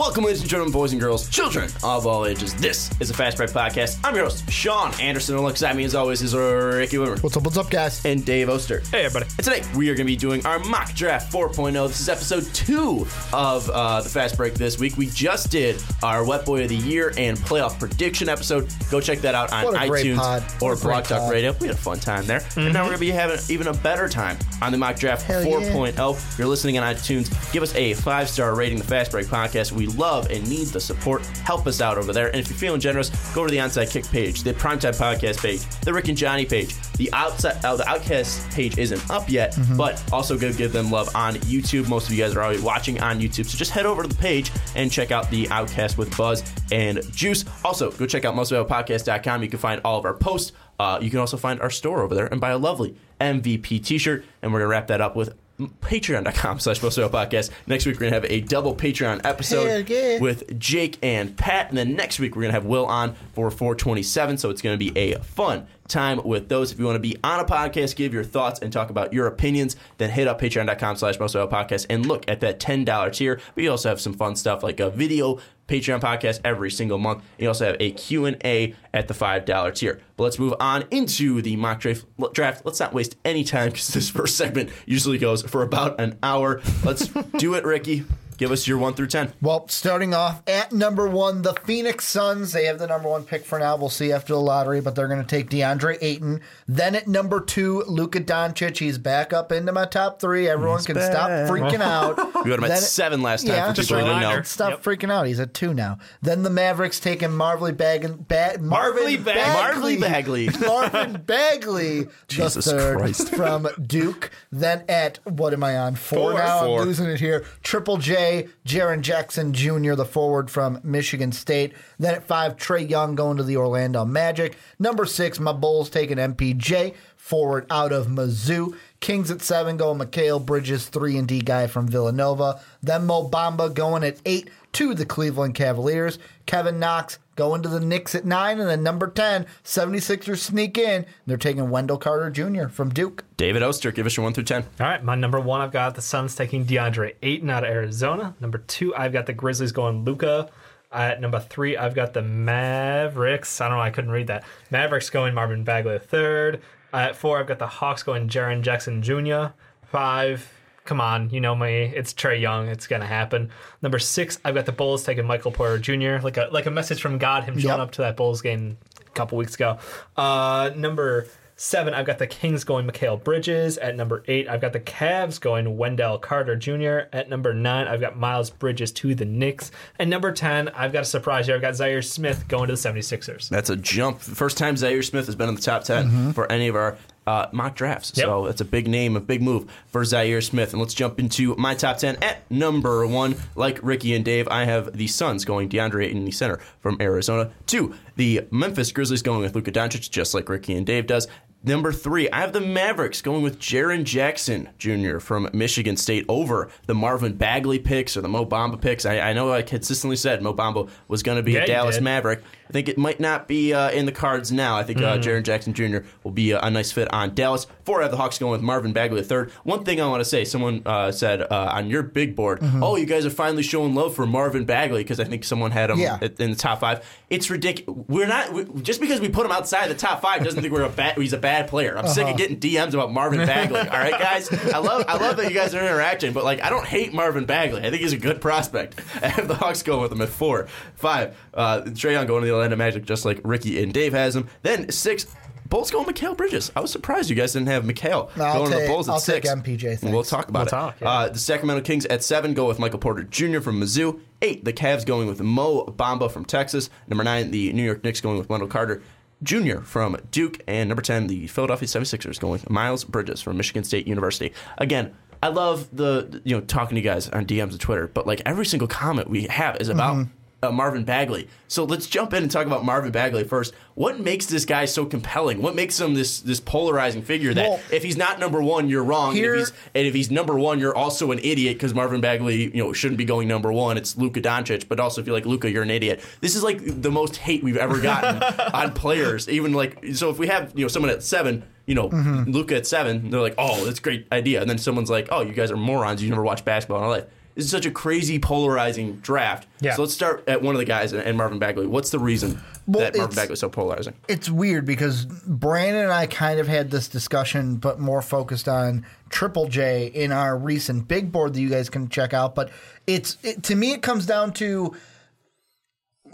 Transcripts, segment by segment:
Welcome, ladies and gentlemen, boys and girls, children of all ages. This is a Fast Break Podcast. I'm your host, Sean Anderson. And alongside me, as always, is Ricky Widmer What's up? What's up, guys? and Dave Oster. Hey, everybody. And today we are going to be doing our mock draft 4.0. This is episode two of uh, the Fast Break this week. We just did our Wet Boy of the Year and playoff prediction episode. Go check that out on What a great iTunes pod. Or a great Blog Talk pod. Radio. We had a fun time there. And now we're going to be having even a better time on the mock draft Hell yeah. 4.0. If you're listening on iTunes, give us a five star rating. The Fast Break Podcast. We love and need the support. Help us out over there. And if you're feeling generous, go to the Onside Kick page, the Primetime Podcast page, the Rick and Johnny page. The outside, uh, the Outcast page isn't up yet, Mm-hmm. but also go give them love on YouTube. Most of you guys are already watching on YouTube, so just head over to the page and check out the Outcast with Buzz and Juice. Also, go check out mostofpodcast.com. You can find all of our posts. Uh, you can also find our store over there and buy a lovely MVP T-shirt. And we're gonna wrap that up with patreon.com slash most of podcast. Next week we're gonna have a double patreon episode yeah. with jake and pat. And then next week we're gonna have will on for 427 so it's gonna be a fun time with those. If you want to be on a podcast give your thoughts and talk about your opinions then hit up patreon.com slash most podcast and look at that $10 tier. We also have some fun stuff like a video Patreon podcast every single month. And you also have a Q&A at the $5 tier. But let's move on into the mock draft. draft. Let's not waste any time because this first segment usually goes for about an hour. Let's do it, Ricky. Give us your 1 through 10. Well, starting off at number one, the Phoenix Suns. They have the number one pick for now. We'll see after the lottery, but they're going to take DeAndre Ayton. Then at number two, Luka Doncic. He's back up into my top three. Everyone can stop freaking out. We had him at seven last time Yeah, for just people who didn't know. Stop Yep. freaking out. He's at two now. Then the Mavericks taking Marvely Bag- ba- Marvely Marvin Bag- Marvely Bagley. Marvin Bagley, Jesus the third Christ. from Duke. Then at what am I on? Four, Four. now. Four. I'm losing it here. Triple J, Jaren Jackson Jr., the forward from Michigan State. Then at five, Trae Young going to the Orlando Magic. Number six, my Bulls taking MPJ, forward out of Mizzou. Kings at seven going Mikal Bridges, three and D guy from Villanova. Then Mo Bamba going at eight to the Cleveland Cavaliers. Kevin Knox going to the Knicks at nine. And then number 10, 76ers sneak in. They're taking Wendell Carter Jr. from Duke. David Oster, give us your 1 through 10. All right, my number one, I've got the Suns taking DeAndre Ayton out of Arizona. Number two, I've got the Grizzlies going Luka. At uh, number three, I've got the Mavericks. I don't know, I couldn't read that. Mavericks going Marvin Bagley third. Uh, at four, I've got the Hawks going Jaren Jackson Jr. Five, come on, you know me, it's Trae Young. It's gonna happen. Number six, I've got the Bulls taking Michael Porter Jr. Like a like a message from God, him showing Yep. up to that Bulls game a couple weeks ago. Uh, number seven, I've got the Kings going Mikal Bridges. At number eight, I've got the Cavs going Wendell Carter Jr. At number nine, I've got Miles Bridges to the Knicks. And number 10, I've got a surprise here. I've got Zhaire Smith going to the 76ers. That's a jump. First time Zhaire Smith has been in the top 10 for any of our uh, mock drafts. Yep. So that's a big name, a big move for Zhaire Smith. And let's jump into my top 10 at number one. Like Ricky and Dave, I have the Suns going DeAndre Ayton, the center from Arizona. Two, the Memphis Grizzlies going with Luka Doncic, just like Ricky and Dave does. Number three, I have the Mavericks going with Jaren Jackson Jr. from Michigan State over the Marvin Bagley picks or the Mo Bamba picks. I, I know I consistently said Mo Bamba was going to be Yeah, a Dallas. Maverick. I think it might not be uh, in the cards now. I think uh, Mm. Jaren Jackson Jr. will be a, a nice fit on Dallas. Four, I have the Hawks going with Marvin Bagley third. One thing I want to say, someone uh, said uh, on your big board, Mm-hmm. oh, you guys are finally showing love for Marvin Bagley because I think someone had him Yeah. in the top five. It's ridiculous. We're not we, just because we put him outside the top five doesn't think we're a bad. He's a bad player. I'm sick of getting DMs about Marvin Bagley. All right, guys. I love I love that you guys are interacting, but like I don't hate Marvin Bagley. I think he's a good prospect. I have the Hawks going with him at four, five. Uh, Trae Young going to the Orlando Magic, just like Ricky and Dave has him. Then six. Bulls going with Mikal Bridges. I was surprised you guys didn't have Mikal No, I'll going to the take- Bulls at I'll take six. MPJ, thanks. We'll talk about We'll it. talk, yeah. uh, the Sacramento Kings at seven go with Michael Porter Jr. from Mizzou. Eight, the Cavs going with Mo Bamba from Texas. Number nine, the New York Knicks going with Wendell Carter Jr. from Duke. And number 10, the Philadelphia 76ers going with Miles Bridges from Michigan State University. Again, I love the, you know, talking to you guys on DMs and Twitter, but like every single comment we have is about uh, Marvin Bagley. So let's jump in and talk about Marvin Bagley first. What makes this guy so compelling? What makes him this this polarizing figure that Well, if he's not number one, you're wrong, here- and if he's and if he's number one, you're also an idiot because Marvin Bagley, you know, shouldn't be going number one. It's Luka Doncic, but also if you like Luka, you're an idiot. This is like the most hate we've ever gotten on players. Even like so, if we have you know someone at seven, you know, Mm-hmm. Luka at seven, they're like, oh, that's a great idea, and then someone's like, oh, you guys are morons. You never watched basketball in life. This is such a crazy polarizing draft. Yeah. So let's start at one of the guys and Marvin Bagley. What's the reason Well, that Marvin Bagley is so polarizing? it's weird because Brandon and I kind of had this discussion, but more focused on Triple J in our recent big board that you guys can check out. But it's it, to me, it comes down to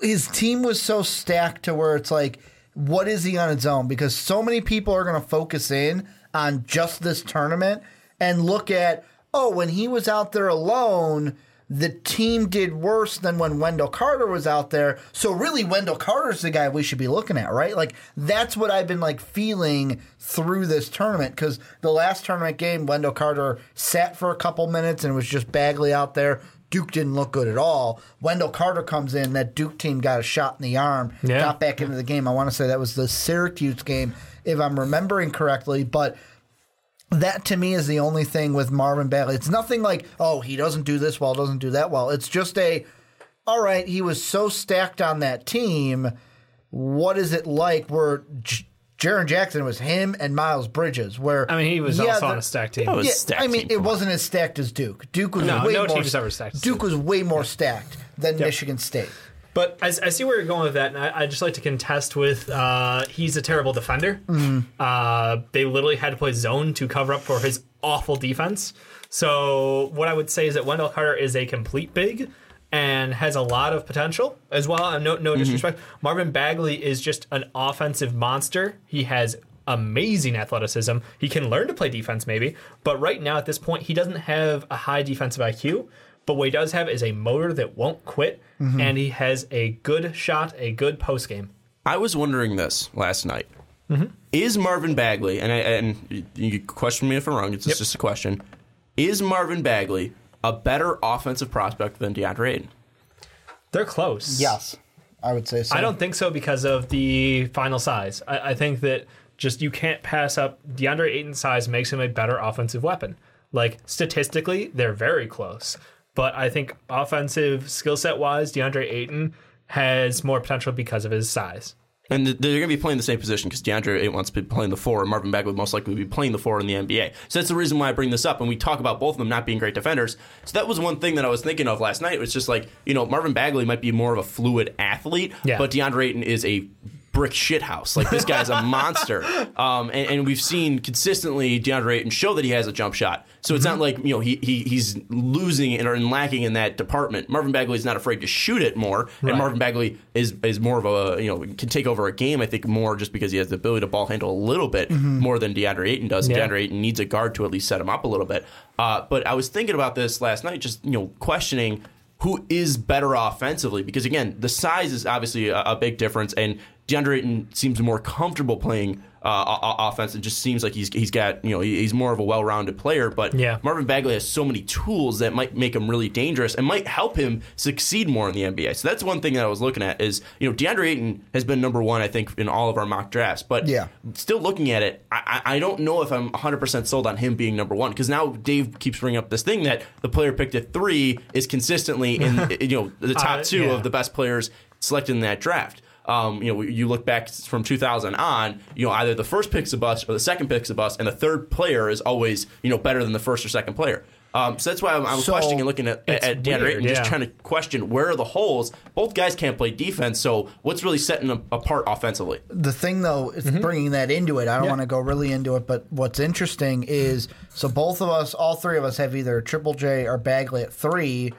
his team was so stacked to where it's like, what is he on its own? Because so many people are going to focus in on just this tournament and look at, oh, when he was out there alone, the team did worse than when Wendell Carter was out there. So really, Wendell Carter's the guy we should be looking at, right? Like that's what I've been like feeling through this tournament because the last tournament game, Wendell Carter sat for a couple minutes and it was just Bagley out there. Duke didn't look good at all. Wendell Carter comes in. That Duke team got a shot in the arm, Yeah. got back into the game. I want to say that was the Syracuse game, if I'm remembering correctly. But that to me is the only thing with Marvin Bagley. It's nothing like, oh, he doesn't do this well, doesn't do that well. It's just a, all right, he was so stacked on that team. What is it like where J- Jaren Jackson was him and Miles Bridges? Where I mean, he was yeah, also the- on a stacked team. Yeah, stacked I mean, team, it wasn't as stacked as Duke. Duke was No, way no more. team's ever stacked as Duke Duke. was way more stacked than Michigan State. But I, I see where you're going with that, and I, I just like to contest with uh, he's a terrible defender. Uh, they literally had to play zone to cover up for his awful defense. So what I would say is that Wendell Carter is a complete big and has a lot of potential as well. And no, no disrespect, Marvin Bagley is just an offensive monster. He has amazing athleticism. He can learn to play defense maybe, but right now at this point he doesn't have a high defensive IQ. But what he does have is a motor that won't quit, and he has a good shot, a good post game. I was wondering this last night. Mm-hmm. Is Marvin Bagley, and, I, and you question me if I'm wrong, it's just a question. Is Marvin Bagley a better offensive prospect than DeAndre Ayton? They're close. Yes, I would say so. I don't think so because of the final size. I, I think that just you can't pass up DeAndre Ayton's size makes him a better offensive weapon. Like statistically, they're very close. But I think offensive skill set wise, DeAndre Ayton has more potential because of his size. And they're going to be playing the same position because DeAndre Ayton wants to be playing the four, and Marvin Bagley would most likely be playing the four in the NBA. So that's the reason why I bring this up. And we talk about both of them not being great defenders. So that was one thing that I was thinking of last night. It was just like, you know, Marvin Bagley might be more of a fluid athlete, Yeah. but DeAndre Ayton is a brick shithouse. Like this guy's a monster. Um, and, and we've seen consistently DeAndre Ayton show that he has a jump shot. So it's not like you know he, he he's losing and, or lacking in that department. Marvin Bagley is not afraid to shoot it more, and Marvin Bagley is is more of a you know can take over a game. I think more just because he has the ability to ball handle a little bit more than DeAndre Ayton does. Yeah. DeAndre Ayton needs a guard to at least set him up a little bit. Uh, but I was thinking about this last night, just you know questioning who is better offensively because again the size is obviously a, a big difference and DeAndre Ayton seems more comfortable playing uh, o- o- offense. It just seems like he's he's got you know he's more of a well-rounded player. But Yeah. Marvin Bagley has so many tools that might make him really dangerous and might help him succeed more in the NBA. So that's one thing that I was looking at is you know DeAndre Ayton has been number one I think in all of our mock drafts, but Yeah. still looking at it, I, I I don't know if I'm 100 percent sold on him being number one because now Dave keeps bringing up this thing that the player picked at three is consistently in you know the top Uh, two yeah. of the best players selected in that draft. Um, you know, you look back from 2000 on, you know, either the first pick's a bust or the second pick's a bust, and the third player is always, you know, better than the first or second player. Um, so that's why I'm, I'm So, questioning and looking at, it's at DeAndre weird, Ayton, just yeah. trying to question where are the holes. Both guys can't play defense, so what's really setting them apart offensively? the thing though is Mm-hmm. bringing that into it. I don't want to go really into it, but what's interesting is so both of us, all three of us, have either Triple J or Bagley at three.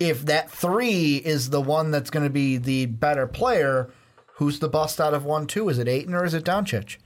If that three is the one that's going to be the better player, who's the bust out of one two? Is it Ayton or is it Doncic?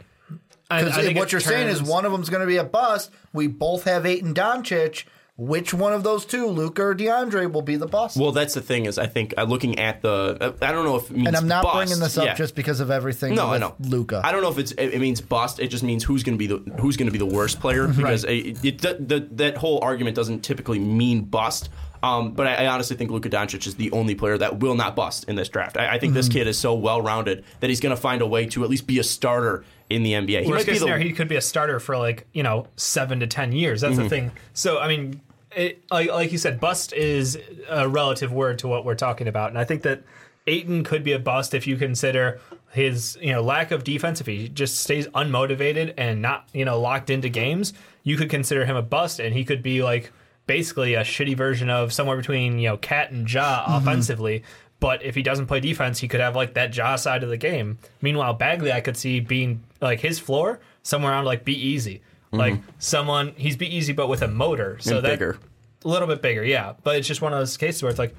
I- I Because what you're saying is one of them's going to be a bust. We both have Ayton Doncic. Which one of those two, Luka or DeAndre, will be the bust? Well, that's the thing is I think uh, looking at the I don't know if it means and I'm not bust. bringing this up Yeah. just because of everything. No, I know. Luka. I don't know if it's it it means bust. It just means who's going to be the who's going to be the worst player because it, it, the, the, that whole argument doesn't typically mean bust. Um, but I, I honestly think Luka Doncic is the only player that will not bust in this draft. I, I think this kid is so well rounded that he's going to find a way to at least be a starter in the NBA. He might be the he could be a starter for like you know seven to ten years. That's Mm-hmm. the thing. So I mean, it, like, like you said, bust is a relative word to what we're talking about, and I think that Ayton could be a bust if you consider his you know lack of defense. If he just stays unmotivated and not you know locked into games, you could consider him a bust, and he could be like basically a shitty version of somewhere between you know Cat and Ja mm-hmm. offensively. But if he doesn't play defense, he could have like that jaw side of the game. Meanwhile, Bagley, I could see being like his floor somewhere around like be easy, mm-hmm. like someone he's be easy but with a motor, so And that bigger. a little bit bigger, yeah. But it's just one of those cases where it's like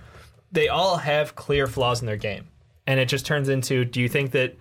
they all have clear flaws in their game, and it just turns into: Do you think that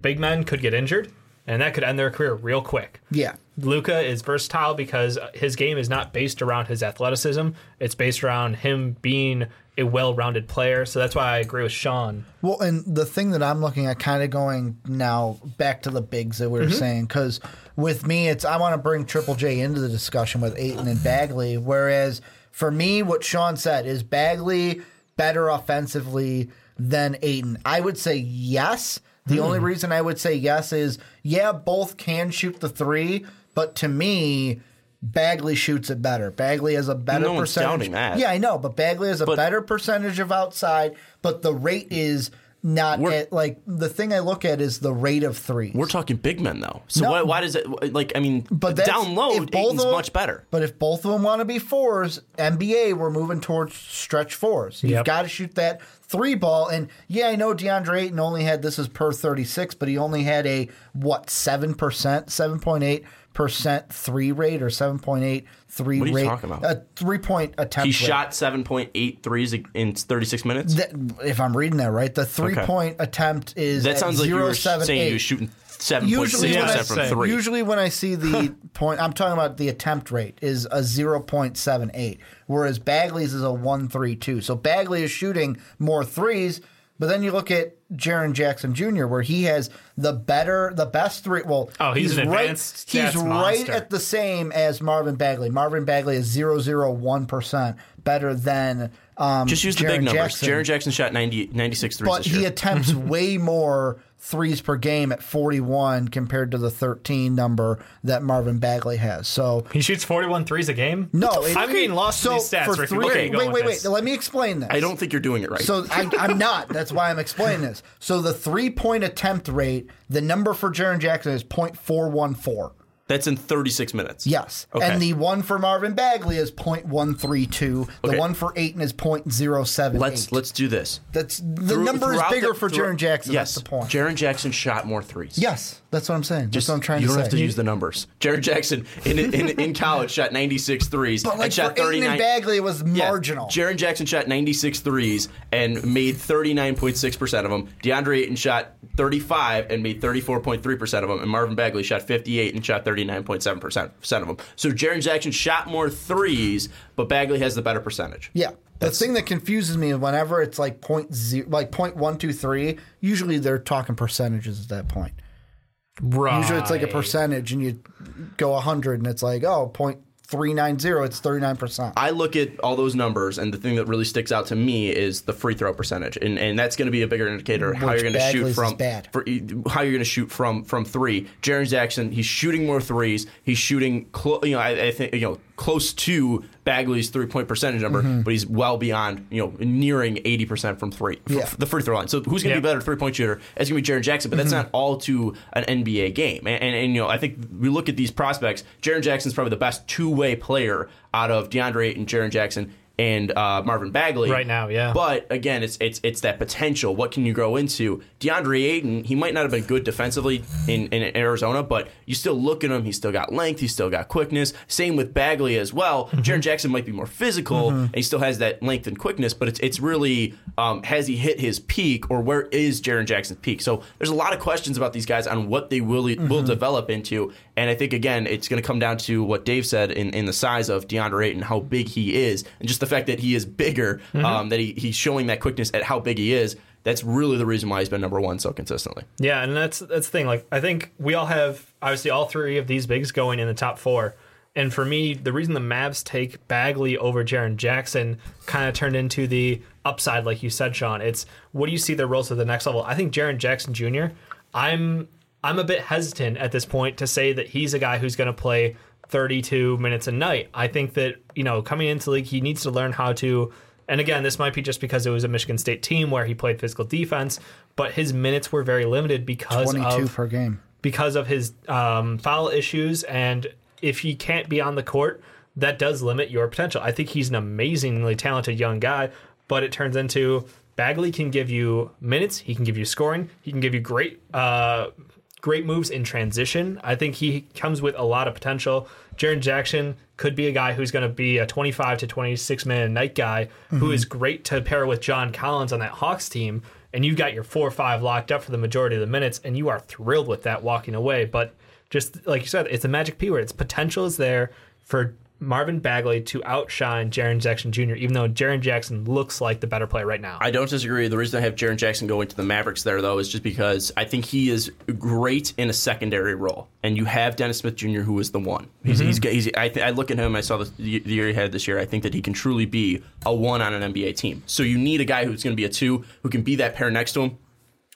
big men could get injured, and that could end their career real quick? Yeah. Luka is versatile because his game is not based around his athleticism. It's based around him being a well-rounded player. So that's why I agree with Sean. Well, and the thing that I'm looking at, kind of going now back to the bigs that we were mm-hmm. saying, because with me, it's I want to bring Triple J into the discussion with Ayton and Bagley. Whereas for me, what Sean said is Bagley better offensively than Ayton. I would say yes. The only hmm. reason I would say yes is yeah, both can shoot the three, but to me. Bagley shoots it better. Bagley has a better No percentage. Yeah, I know, but Bagley has a But- better percentage of outside, but the rate is not at, like the thing I look at is the rate of three. We're talking big men though. So No. why, why does it like? I mean, But down low, if Ayton's them- much better. But if both of them want to be fours, NBA, we're moving towards stretch fours. You've Yep. got to shoot that three ball. And yeah, I know DeAndre Ayton only had this is per 36, but he only had a what, 7%, 7.8% three rate or 7.8 three What are you rate. talking about? A three point attempt. He rate. shot 7.8 threes in 36 minutes. That, if I'm reading that right, the three point attempt is that at sounds like you were 0.78. saying you were shooting 7.6 Usually, when I, from three. usually when I see the point, I'm talking about the attempt rate is a 0.78, whereas Bagley's is a 132. So Bagley is shooting more threes, but then you look at Jaren Jackson Jr., where he has the better, the best three. Well, Oh, he's an right. advanced He's right monster. at the same as Marvin Bagley. Marvin Bagley is 001 percent better than. Um, Just use the Jaren big numbers. Jackson Jaren Jackson shot 90, 96 threes but this he attempts way more threes per game at 41 compared to the 13 number that Marvin Bagley has. So He shoots 41 threes a game. no, it- I'm getting lost so in these stats. for Ricky. three. Okay, wait, wait, wait. this? Let me explain this. I don't think you're doing it right. So I, I'm not. That's why I'm explaining this. So the three point attempt rate, the number for Jaren Jackson is .414. That's in 36 minutes. Yes. Okay. And the one for Marvin Bagley is .132. The Okay. one for Ayton is .078. Let's let's do this. That's the Through- number is bigger the- for Jaren Jackson. Yes, That's the point. Jaren Jackson shot more threes. yes, that's what I'm saying. That's what I'm trying to say. you don't have to use the numbers. Jaren Jackson in, in in college shot 96 threes But like and shot for Ayton and Bagley, was Yeah. marginal. Jaren Jackson shot 96 threes and made 39.6% of them. DeAndre Ayton shot 35 and made 34.3% of them. And Marvin Bagley shot 58 and shot 39.7% of them. So Jaren Jackson shot more threes, but Bagley has the better percentage. yeah. The thing that confuses me is whenever it's like point zero, like point one two three. Usually they're talking percentages at that point. Right. Usually it's like a percentage, and you go hundred, and it's like oh point three nine zero. It's thirty nine percent. I look at all those numbers, and the thing that really sticks out to me is the free throw percentage, and and that's going to be a bigger indicator of how you're going to shoot from. For, how you're going to shoot from from three. Jaren Jackson, he's shooting more threes. He's shooting, clo- you know, I, I think you know close to Bagley's three point percentage number, mm-hmm. but he's well beyond, you know, nearing eighty percent from three, f- Yeah. the free throw line. So who's going to Yeah. be better three point shooter? It's going to be Jaren Jackson, but that's mm-hmm. not all to an NBA game. And, and and you know, I think we look at these prospects. Jaren Jackson's probably the best two way player out of DeAndre and Jaren Jackson and uh, Marvin Bagley Right now, yeah. But again, it's it's it's that potential. What can you grow into? DeAndre Ayton, he might not have been good defensively in, in Arizona, but you still look at him. He's still got length. He's still got quickness. Same with Bagley as well. Mm-hmm. Jaren Jackson might be more physical, and he still has that length and quickness. But it's it's really um, has he hit his peak, or where is Jaren Jackson's peak? So there's a lot of questions about these guys on what they will Mm-hmm. will develop into. And I think again, it's going to come down to what Dave said in, in the size of DeAndre Ayton, how big he is, and just the fact that he is bigger, Mm-hmm. um, that he, he's showing that quickness at how big he is. That's really the reason why he's been number one so consistently. Yeah, and that's that's the thing. Like I think we all have obviously all three of these bigs going in the top four, And for me, the reason the Mavs take Bagley over Jaren Jackson kind of turned into the upside, like you said, Sean. It's what do you see their roles at the next level? I think Jaren Jackson Jr. I'm I'm a bit hesitant at this point to say that he's a guy who's going to play 32 minutes a night. I think that you know coming into the league, he needs to learn how to. And again, this might be just because it was a Michigan State team where he played physical defense, but his minutes were very limited because 22 of per game. because of his um, foul issues. And if he can't be on the court, that does limit your potential. I think he's an amazingly talented young guy, but it turns into Bagley can give you minutes, he can give you scoring, he can give you great. Uh, Great moves in transition. I think he comes with a lot of potential. Jaren Jackson could be a guy who's going to be a 25 to 26 minute night guy who mhm. is great to pair with John Collins on that Hawks team. And you've got your four or five locked up for the majority of the minutes, and you are thrilled with that walking away. But just like you said, it's a magic P word. Its potential is there for Marvin Bagley to outshine Jaren Jackson Jr., even though Jaren Jackson looks like the better player right now. I don't disagree. The reason I have Jaren Jackson going to the Mavericks there, though, is just because I think he is great in a secondary role, and you have Dennis Smith Jr., who is the one. He's, mm-hmm. he's, he's I, th- I look at him. I saw the, the year he had this year. I think that he can truly be a one on an NBA team. So you need a guy who's going to be a two, who can be that pair next to him.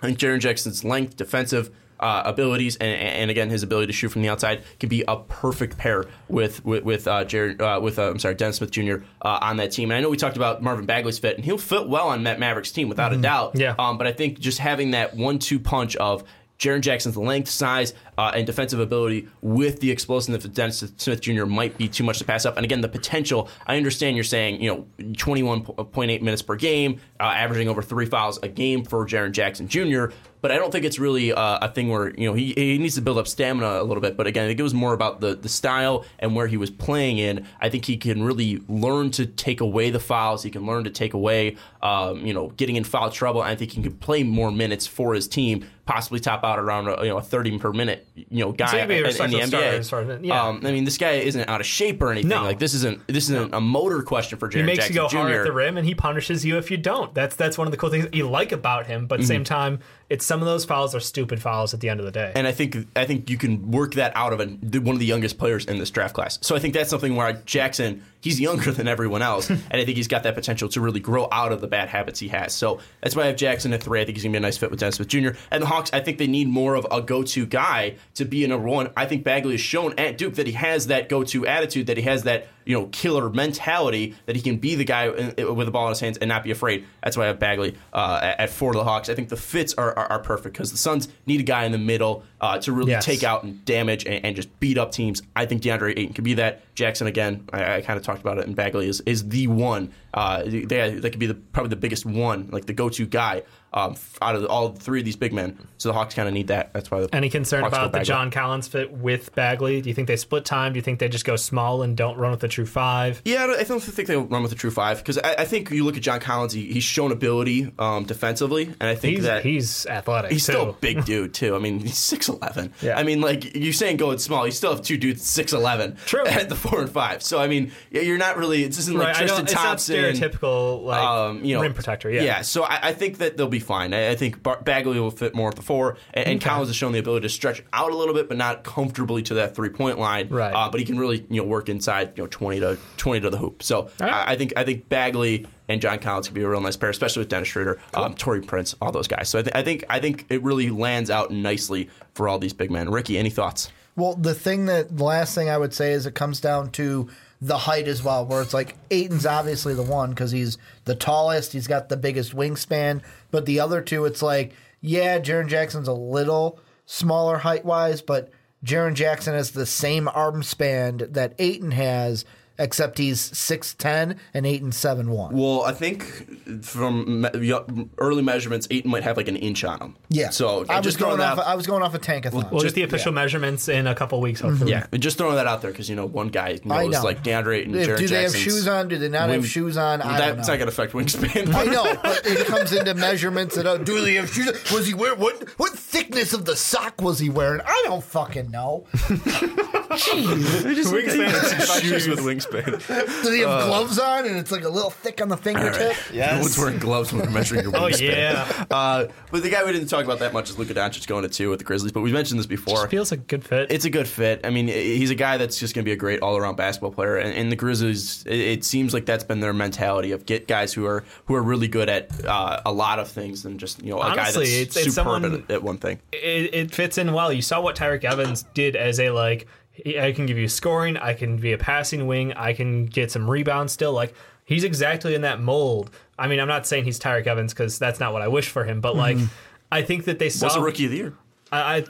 I think Jaren Jackson's length, defensive uh, abilities, and, and again his ability to shoot from the outside can be a perfect pair with with with uh, Jared, uh, with uh, I'm sorry Dennis Smith Jr. Uh, on that team. And I know we talked about Marvin Bagley's fit, and he'll fit well on that Mavericks team without a doubt. Yeah. Um, but I think just having that one-two punch of Jaren Jackson's length, size, uh, and defensive ability with the explosiveness of Dennis Smith Jr. might be too much to pass up. And again, the potential. I understand you're saying you know 21.8 minutes per game, uh, averaging over three fouls a game for Jaren Jackson Jr. But I don't think it's really uh, a thing where you know he, he needs to build up stamina a little bit. But again, I think it was more about the the style and where he was playing in. I think he can really learn to take away the fouls. He can learn to take away um, you know getting in foul trouble. I think he can play more minutes for his team, possibly top out around uh, you know a 30 per minute you know guy So he'd be a in, in the NBA. yeah. Um, I mean, this guy isn't out of shape or anything. No. Like this isn't this isn't a motor question for Jaren He makes Jackson you go Jr. hard at the rim, and he punishes you if you don't. That's that's one of the cool things you like about him. But at the same time, it's some of those fouls are stupid fouls at the end of the day. and I think I think you can work that out of a, one of the youngest players in this draft class. So I think that's something where Jackson he's younger than everyone else, and I think he's got that potential to really grow out of the bad habits he has. So that's why I have Jackson at three. I think he's gonna be a nice fit with Dennis Smith Jr. And the Hawks, I think they need more of a go-to guy to be a number one. I think Bagley has shown at Duke that he has that go-to attitude, that he has that you know killer mentality, that he can be the guy with the ball in his hands and not be afraid. That's why I have Bagley uh, at four to the Hawks. I think the fits are, are, are perfect because the Suns need a guy in the middle uh, to really Yes. take out and damage and, and just beat up teams. I think DeAndre Ayton can be that. Jackson again, I, I kind of talked about it, and Bagley is is the one. Uh, they they could be the probably the biggest one, like the go to guy um, out of all three of these big men. So the Hawks kind of need that. That's why. Any concern Hawks about the John Collins fit with Bagley? Do you think they split time? Do you think they just go small and don't run with the true five? Yeah, I don't- I don't think they'll run with the true five because I, I think you look at John Collins. He, he's shown ability um, defensively, and I think He's that he's athletic. He's too. still a big dude too. I mean, he's six eleven. Yeah. I mean, like you're saying going small, you still have two dudes six eleven. True. At the four and five. So I mean, you're not really. This isn't like Right, Tristan don't, it's not Thompson. stereotypical like um, you know, rim protector. Yeah, So I, I think that they'll be fine. I, I think Bar- Bagley will fit more at the four, and, and Okay. Collins has shown the ability to stretch out a little bit, but not comfortably to that three point line. Right. Uh, but he can really you know work inside you know twenty to twenty to the hoop. So right. I, I think I think Bagley and John Collins could be a real nice pair, especially with Dennis Schroeder, um, Taurean Prince, all those guys. So I, th- I think I think it really lands out nicely for all these big men. Ricky, any thoughts? Well, the thing that the last thing I would say is it comes down to the height as well, where it's like Ayton's obviously the one because he's the tallest, he's got the biggest wingspan, but the other two, it's like, yeah, Jaren Jackson's a little smaller height wise, but Jaren Jackson has the same arm span that Ayton has, except he's six ten and Ayton seven one. Well, I think from me- early measurements, Ayton might have like an inch on him. Yeah, So I was just throwing going off. that. I was going off a tankathon. we'll get the official measurements in a couple weeks. Hopefully, yeah, just throwing that out there because you know one guy knows I know. like DeAndre Ayton, If- Jaren do they have shoes on? Do they not wing- have shoes on? I That's don't know. not going to affect wingspan. I know, but it comes into measurements. And uh, do they have shoes? Was he wearing what? What thickness of the sock was he wearing? I don't fucking know. Just Wingspan. shoes with wingspan. Does he have gloves on and it's like a little thick on the fingertip? No one's wearing gloves when we're measuring your wingspan. Oh wingspan. yeah, Uh, but the guy we didn't talk about that much is Luka Doncic going to two with the Grizzlies. But we mentioned this before. feels a good fit. It's a good fit. I mean, he's a guy that's just going to be a great all-around basketball player. And, and the Grizzlies, it, it seems like that's been their mentality of get guys who are who are really good at uh, a lot of things than just you know a Honestly, guy that's it's- it's someone- at, at one thing. it, it fits in well. You saw what Tyreke Evans did as a like. I can give you scoring. I can be a passing wing. I can get some rebounds still. Like he's exactly in that mold. I mean, I'm not saying he's Tyreke Evans because that's not what I wish for him. But like, mm-hmm. I think that they saw Was a rookie of the year. I, I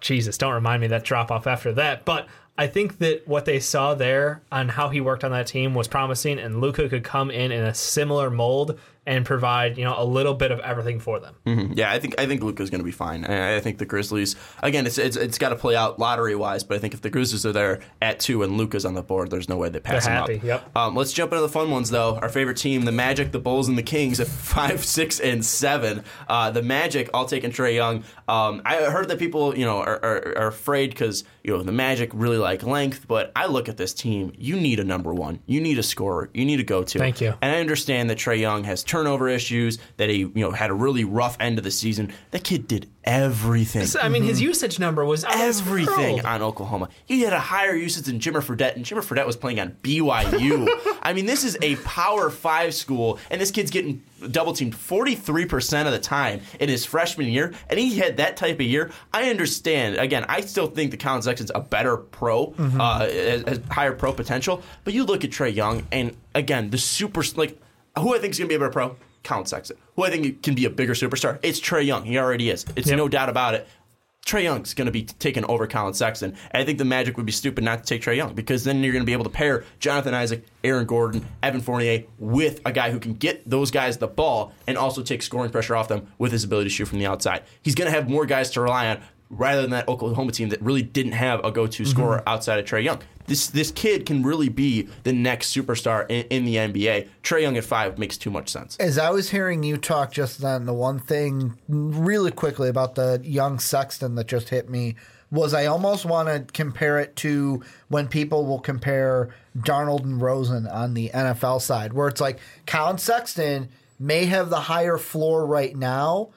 Jesus, don't remind me of that drop off after that. But I think that what they saw there on how he worked on that team was promising, and Luka could come in in a similar mold and provide you know a little bit of everything for them. Yeah, I think I think Luka's going to be fine. I, I think the Grizzlies again. It's it's, it's got to play out lottery wise, but I think if the Grizzlies are there at two and Luka's on the board, there's no way they pass They're him happy, up. yep. Um, let's jump into the fun ones though. Our favorite team, the Magic, the Bulls, and the Kings at five, six, and seven. Uh, the Magic all taking Trae Young. Um, I heard that people you know are, are, are afraid because you know the Magic really like length, but I look at this team. You need a number one. You need a scorer. You need a go to. Thank you. And I understand that Trae Young has turnover issues. That he you know had a really rough end of the season. That kid did everything. I mean, his usage number was out of this Everything world. on Oklahoma. He had a higher usage than Jimmer Fredette, and Jimmer Fredette was playing on BYU. I mean, this is a Power Five school, and this kid's getting double teamed 43% of the time in his freshman year, and he had that type of year. I understand. Again, I still think that Collin Sexton's a better pro, uh, has, has higher pro potential, but you look at Trae Young, and again, the super, like, who I think is going to be a better pro? Collin Sexton. Who I think can be a bigger superstar? It's Trae Young. He already is. It's Yep. no doubt about it. Trae Young's going to be taken over Collin Sexton. And I think the Magic would be stupid not to take Trae Young because then you're going to be able to pair Jonathan Isaac, Aaron Gordon, Evan Fournier with a guy who can get those guys the ball and also take scoring pressure off them with his ability to shoot from the outside. He's going to have more guys to rely on rather than that Oklahoma team that really didn't have a go-to mm-hmm. scorer outside of Trae Young. This this kid can really be the next superstar in, in the NBA. Trae Young at five makes too much sense. As I was hearing you talk just then, the one thing really quickly about the young Sexton that just hit me was I almost want to compare it to when people will compare Darnold and Rosen on the NFL side, where it's like Collin Sexton may have the higher floor right now,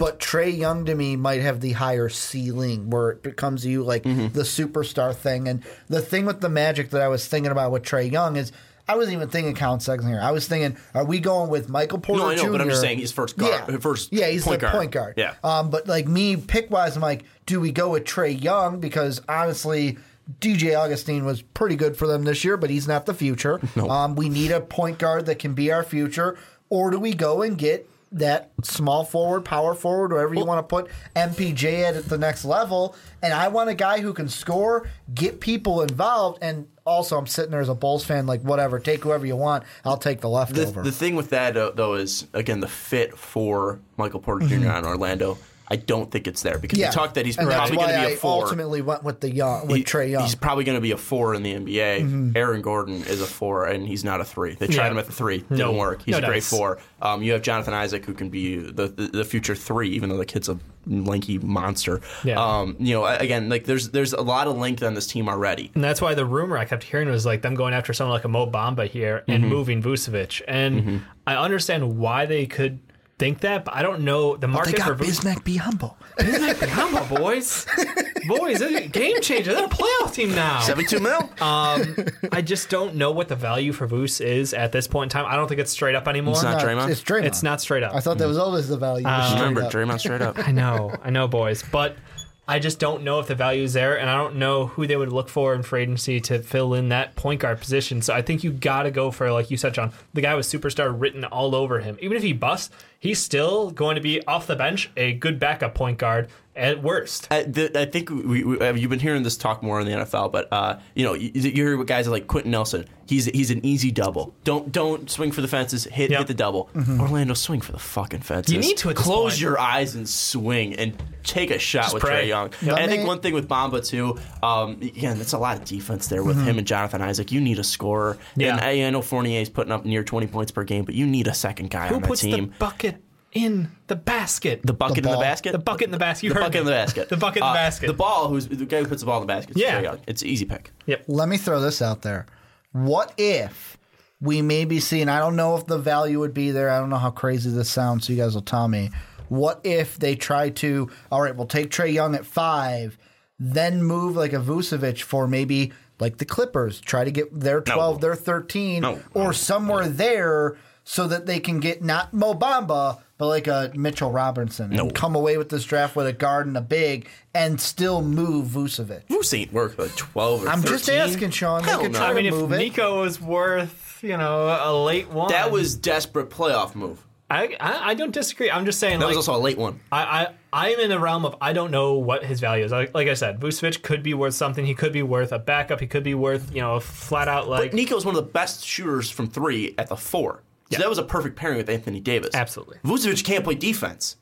but Trae Young to me might have the higher ceiling where it becomes you like the superstar thing. And the thing with the magic that I was thinking about with Trae Young is I wasn't even thinking Count Sexton here. I was thinking, are we going with Michael Porter No, I know, Jr.? but I'm just saying he's first guard- Yeah, first yeah, he's point the guard. point guard. Yeah. Um, but like me, pick wise, I'm like, do we go with Trae Young because honestly. DJ Augustin was pretty good for them this year, but he's not the future. Um, we need a point guard that can be our future, or do we go and get that small forward, power forward, whatever you want to put MPJ at at the next level? And I want a guy who can score, get people involved, and also I'm sitting there as a Bulls fan, like whatever, take whoever you want. I'll take the The, leftover. the thing with that uh, though is again the fit for Michael Porter Jr. on Orlando. I don't think it's there because we talked that he's and probably going to be a four. ultimately went with the young with He- Trae Young. He's probably going to be a four in the NBA. Mm-hmm. Aaron Gordon is a four, and he's not a three. They tried Yeah. him at the three, didn't work. He's No a great dice. four. Um, you have Jonathan Isaac, who can be the, the the future three, even though the kid's a lanky monster. Yeah. Um, you know, again, like there's there's a lot of length on this team already. And that's why the rumor I kept hearing was like them going after someone like a Mo Bamba here and Mm-hmm. moving Vucevic. And I understand why they could think that, but I don't know the they market for got Vucevic. Bismack be humble. Come on, boys. boys, they're a game changer. They're a playoff team now. Seventy two mil. Um, I just don't know what the value for Vuce is at this point in time. I don't think it's straight up anymore. It's not No, Draymond? It's Draymond. It's not straight up. I thought that was always the value. Remember, Straight up. Draymond straight up. I know, I know, boys, but I just don't know if the value is there, and I don't know who they would look for in free agency to fill in that point guard position. So I think you got to go for, like you said, John, the guy with superstar written all over him. Even if he busts, he's still going to be off the bench a good backup point guard at worst. I, the, I think we, we, uh, you've been hearing this talk more in the NFL, but uh, you know you, you hear guys like Quenton Nelson. He's he's an easy double. Don't don't swing for the fences. Hit Yep. hit the double. Orlando, swing for the fucking fences. You need to at this close point. your eyes and swing and take a shot with pray. Trae Young. Yep. And I think one thing with Bamba too. Um, again, that's a lot of defense there with him and Jonathan Isaac. You need a scorer. Yeah. And I, I know Fournier's putting up near twenty points per game, but you need a second guy Who on that puts team. the bucket in the basket. The bucket in the ball. basket. The bucket in the basket. You The heard bucket in the basket. The bucket in the Uh, basket. The ball. Who's the guy who puts the ball in the basket? is Yeah. Trae Young. It's an easy pick. Yep. Let me throw this out there. What if we maybe see, and I don't know if the value would be there. I don't know how crazy this sounds, so you guys will tell me. What if they try to, all right, we'll take Trae Young at five, then move like a Vucevic for maybe like the Clippers, try to get their 12, their 13, No. or somewhere there so that they can get not Mo Bamba, but like a Mitchell Robinson No. and come away with this draft with a guard and a big and still move Vucevic. Moose ain't worth like twelve or I'm 13. just asking, Sean. They Hell could no. try I mean, if move it. Nico was worth, you know, a late one, That was desperate playoff move. I, I I don't disagree. I'm just saying, That like, was also a late one. I, I I'm in the realm of I don't know what his value is. Like, like I said, Vucevic could be worth something. He could be worth a backup. He could be worth you know a flat out like But Nico's one of the best shooters from three at the four. So Yeah. that was a perfect pairing with Anthony Davis. Absolutely. Vucevic can't play defense.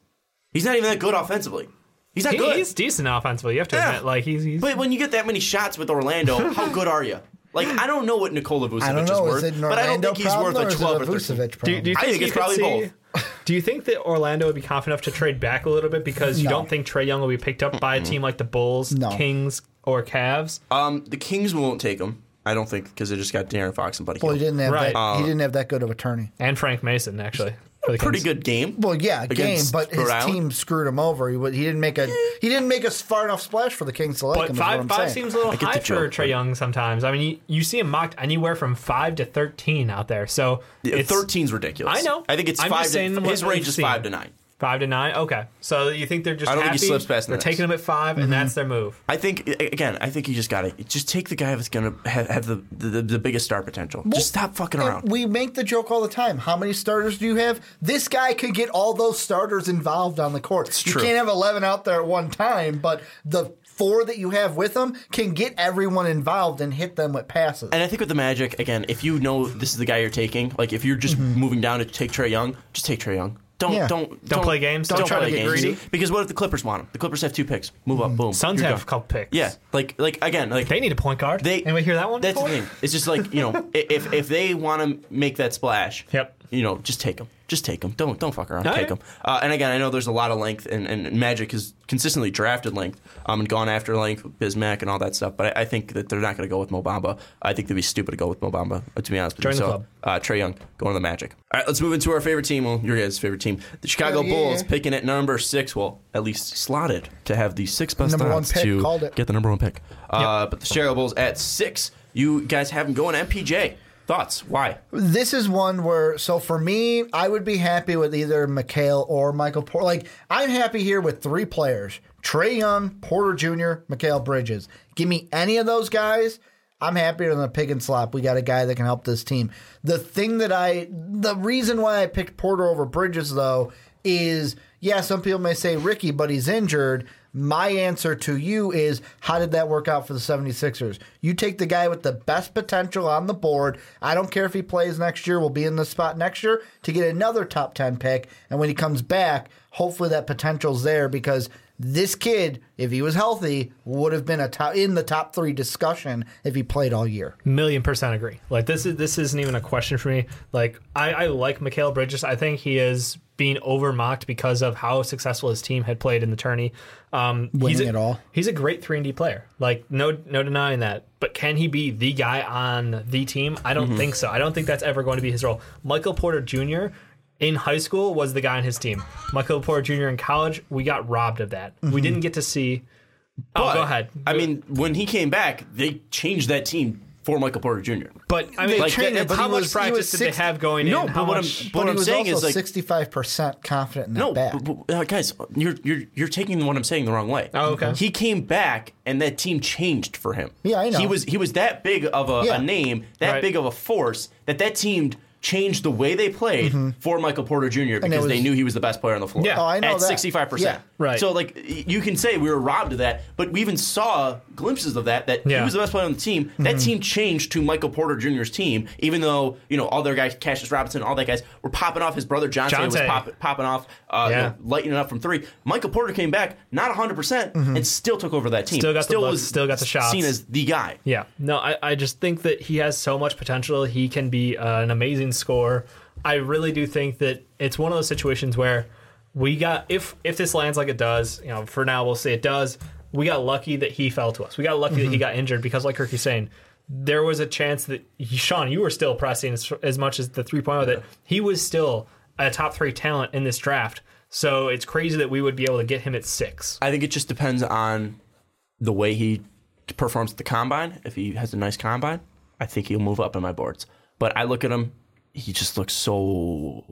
He's not even that good offensively. He's not He- good. he's decent offensively. You have to Yeah. admit, like he's, he's But when you get that many shots with Orlando, how good are you? Like I don't know what Nikola Vucevic I don't is worth, Is it an but I don't Orlando think he's problem worth or a is it twelve a or thirteen. Vucevic Do, problem? do you I think, think it's probably see- Do you think that Orlando would be confident enough to trade back a little bit because you No. don't think Trae Young will be picked up by a team like the Bulls, No. Kings, or Cavs? Um, the Kings won't take him. I don't think because they just got De'Aaron Fox and Buddy well, he didn't have Right. that. he didn't have that good of a attorney. And Frank Mason, actually. For the Pretty Kings. good game. Well, yeah, game, Against but his Rhode Island? team screwed him over. He, wa- he didn't make a he didn't make a far enough splash for the Kings to like But him. is what five I'm five saying. seems a little I get high for joke, Trae but- Young sometimes. I mean, you, you see him mocked anywhere from five to thirteen out there. So it's 13's ridiculous. I know. I think it's I'm five. just saying To, what his range we've is seen. five to nine. Five to nine. Okay, so you think they're just I don't think happy? he slips past the They're Knicks. taking him at 5 Mm-hmm. and that's their move. I think again. I think you just got to just take the guy that's going to have, have the, the the biggest star potential. just stop fucking And around. We make the joke all the time. How many starters do you have? This guy could get all those starters involved on the court. you true. can't have 11 out there at one time, but the four that you have with them can get everyone involved and hit them with passes. And I think with the Magic, again, if you know this is the guy you're taking, like if you're just moving down to take Trae Young, just take Trae Young. Don't Mm-hmm. Yeah. don't Don't play games. Don't try to play get games. greedy. Because what if the Clippers want him? The Clippers have two picks. Move up, boom. Suns You're have done. a couple picks. Yeah, like like again, like They need a point guard. They Anybody hear that one? That's before? the thing. It's just like you know, if if they want to make that splash, Yep. You know, just take them. Just take them. Don't don't fuck around. Oh, take yeah. them. Uh, and again, I know there's a lot of length, and, and Magic has consistently drafted length, um, and gone after length with Bismack and all that stuff. But I, I think that they're not going to go with Mo Bamba. I think they'd be stupid to go with Mo Bamba. uh, To be honest with Join you. the so, club. Uh, Trae Young going to the Magic. All right, let's move into our favorite team. Well, your guys' favorite team, the Chicago yeah. Bulls, picking at number six. Well, at least slotted to have the six best Number one odds pick, to called it. get the number one pick. Uh, But the Chicago Bulls at six. You guys have them going MPJ. Thoughts? Why? This is one where, so for me, I would be happy with either Mikal or Michael Porter. Like, I'm happy here with three players Trae Young, Porter Jr., Mikal Bridges. Give me any of those guys. I'm happier than a pig and slop. We got a guy that can help this team. The thing that I, the reason why I picked Porter over Bridges, though, is yeah, some people may say Ricky, but he's injured. My answer to you is how did that work out for the 76ers? You take the guy with the best potential on the board. I don't care if he plays next year, we'll be in the spot next year to get another top 10 pick. And when he comes back, hopefully that potential's there because this kid, if he was healthy, would have been a top, in the top three discussion if he played all year. Million percent agree. Like this is this isn't even a question for me. Like I, I like Mikal Bridges. I think he is being over mocked because of how successful his team had played in the tourney. Um, he's Winning a, it all. He's a great three and D player. Like no no denying that. But can he be the guy on the team? I don't think so. I don't think that's ever going to be his role. Michael Porter Jr. in high school was the guy on his team. Michael Porter Jr. in college, we got robbed of that. We didn't get to see. oh, But, go ahead. I mean, when he came back, they changed that team for Michael Porter Jr. But I mean, like, trained him, but how much was- practice did 60 they have going No, in? but How what I'm- but But what I'm was saying also is like 65% confident in that no, back. but, but, uh, guys, you're you're you're taking what I'm saying the wrong way. Oh, okay. He came back and that team changed for him. Yeah, I know. He was he was that big of a, Yeah. a name, that Right. big of a force that that team changed the way they played mm-hmm. for Michael Porter Jr. because they knew he was the best player on the floor. Yeah. Oh, I know at sixty five percent. Yeah. Right. So like you can say we were robbed of that, but we even saw glimpses of that. That he was the best player on the team. That team changed to Michael Porter Jr.'s team, even though you know all their guys, Kassius Robinson, all that guys were popping off. His brother Jontay, was pop, popping off, uh, you know, lighting it up from three. Michael Porter came back not 100 percent and still took over that team. Still got the looks, was still got the shots. Seen as the guy. Yeah, no, I, I just think that he has so much potential. He can be uh, an amazing scorer. I really do think that it's one of those situations where we got if if this lands like it does, you know, for now we'll say it does. We got lucky that he fell to us. We got lucky that he mm-hmm. got injured because, like Kirky's saying, there was a chance that Sean, you were still pressing as, as much as the 3.0 that he was still a top three talent in this draft. So it's crazy that we would be able to get him at six. I think it just depends on the way he performs at the combine. If he has a nice combine, I think he'll move up in my boards. But I look at him, he just looks so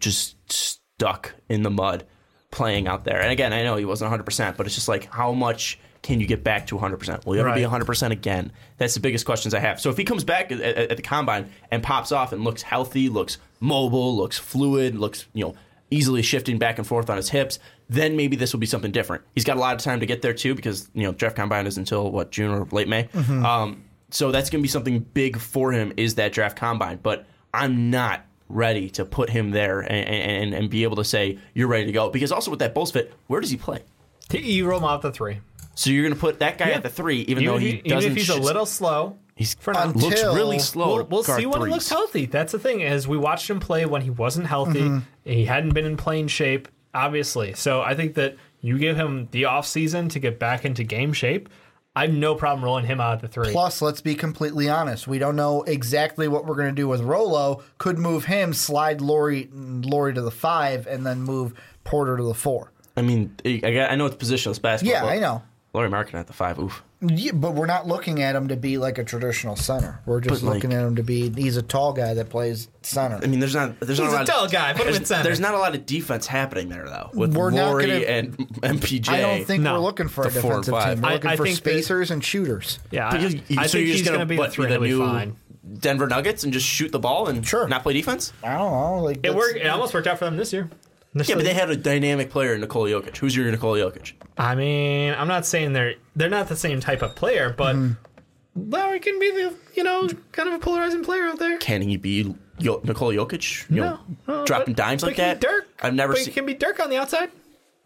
just stuck in the mud playing out there. And again, I know he wasn't 100%, but it's just like how much can you get back to 100%? Will he ever be 100% again? That's the biggest questions I have. So if he comes back at, at, the combine and pops off and looks healthy, looks mobile, looks fluid, looks, you know, easily shifting back and forth on his hips, then maybe this will be something different. He's got a lot of time to get there too because, you know, draft combine is until what, June or late May. Um, so that's going to be something big for him is that draft combine, but I'm not ready to put him there and, and, and be able to say you're ready to go because also with that Bulls fit, where does he play? He, you roll him out the three. So you're going to put that guy at the three, even, though he, he- even doesn't. if he's a little slow, he's for now. looks really slow. We'll, we'll guard see when he looks healthy. That's the thing. As we watched him play when he wasn't healthy, Mm-hmm. he hadn't been in playing shape, obviously. So I think that you give him the off season to get back into game shape. I have no problem rolling him out at the three. Plus, let's be completely honest. We don't know exactly what we're going to do with Rolo. Could move him, slide Lori, Lori to the five, and then move Porter to the four. I mean, I, I know it's positionless basketball. Yeah, but I know. Laurie Markin at the five. Oof. Yeah, but we're not looking at him to be like a traditional center. We're just But, like- looking at him to be he's a tall guy that plays center. I mean, there's not. There's He's not a, a lot tall of, guy. Put him there's, center. there's not a lot of defense happening there though with We're not Laurie gonna- and MPJ. I don't think No. we're looking for a The four and defensive five. team. We're I- looking I for think that- spacers and shooters. Yeah, I, Because I you- think you're he's just going gonna to be what, the three. be the He'll be new fine. Denver Nuggets and just shoot the ball and Sure. not play defense. I don't know. Like It that's- worked. It almost worked out for them this year. This Yeah, but they had a dynamic player in Nikola Jokic. Who's your Nikola Jokic? I mean, I'm not saying they're they're not the same type of player, but Mm-hmm. Lowry can be the you know kind of a polarizing player out there. Can he be Yo- Nikola Jokic? You know, no, dropping but- dimes but like can that. be Dirk. I've never but seen. He can be Dirk on the outside.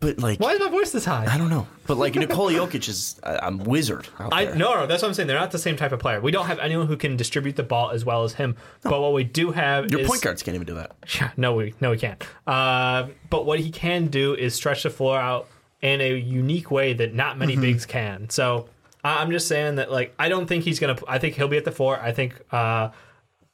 But like, Why is my voice this high? I don't know. But like Nikola Jokic is a, a wizard. I no, no, that's what I'm saying. They're not the same type of player. We don't have anyone who can distribute the ball as well as him. But what we do have Your is point guards can't even do that. Yeah, no, we no, we can't. Uh, but what he can do is stretch the floor out in a unique way that not many Mm-hmm. bigs can. So I'm just saying that, like, I don't think he's gonna. I think he'll be at the four. I think uh,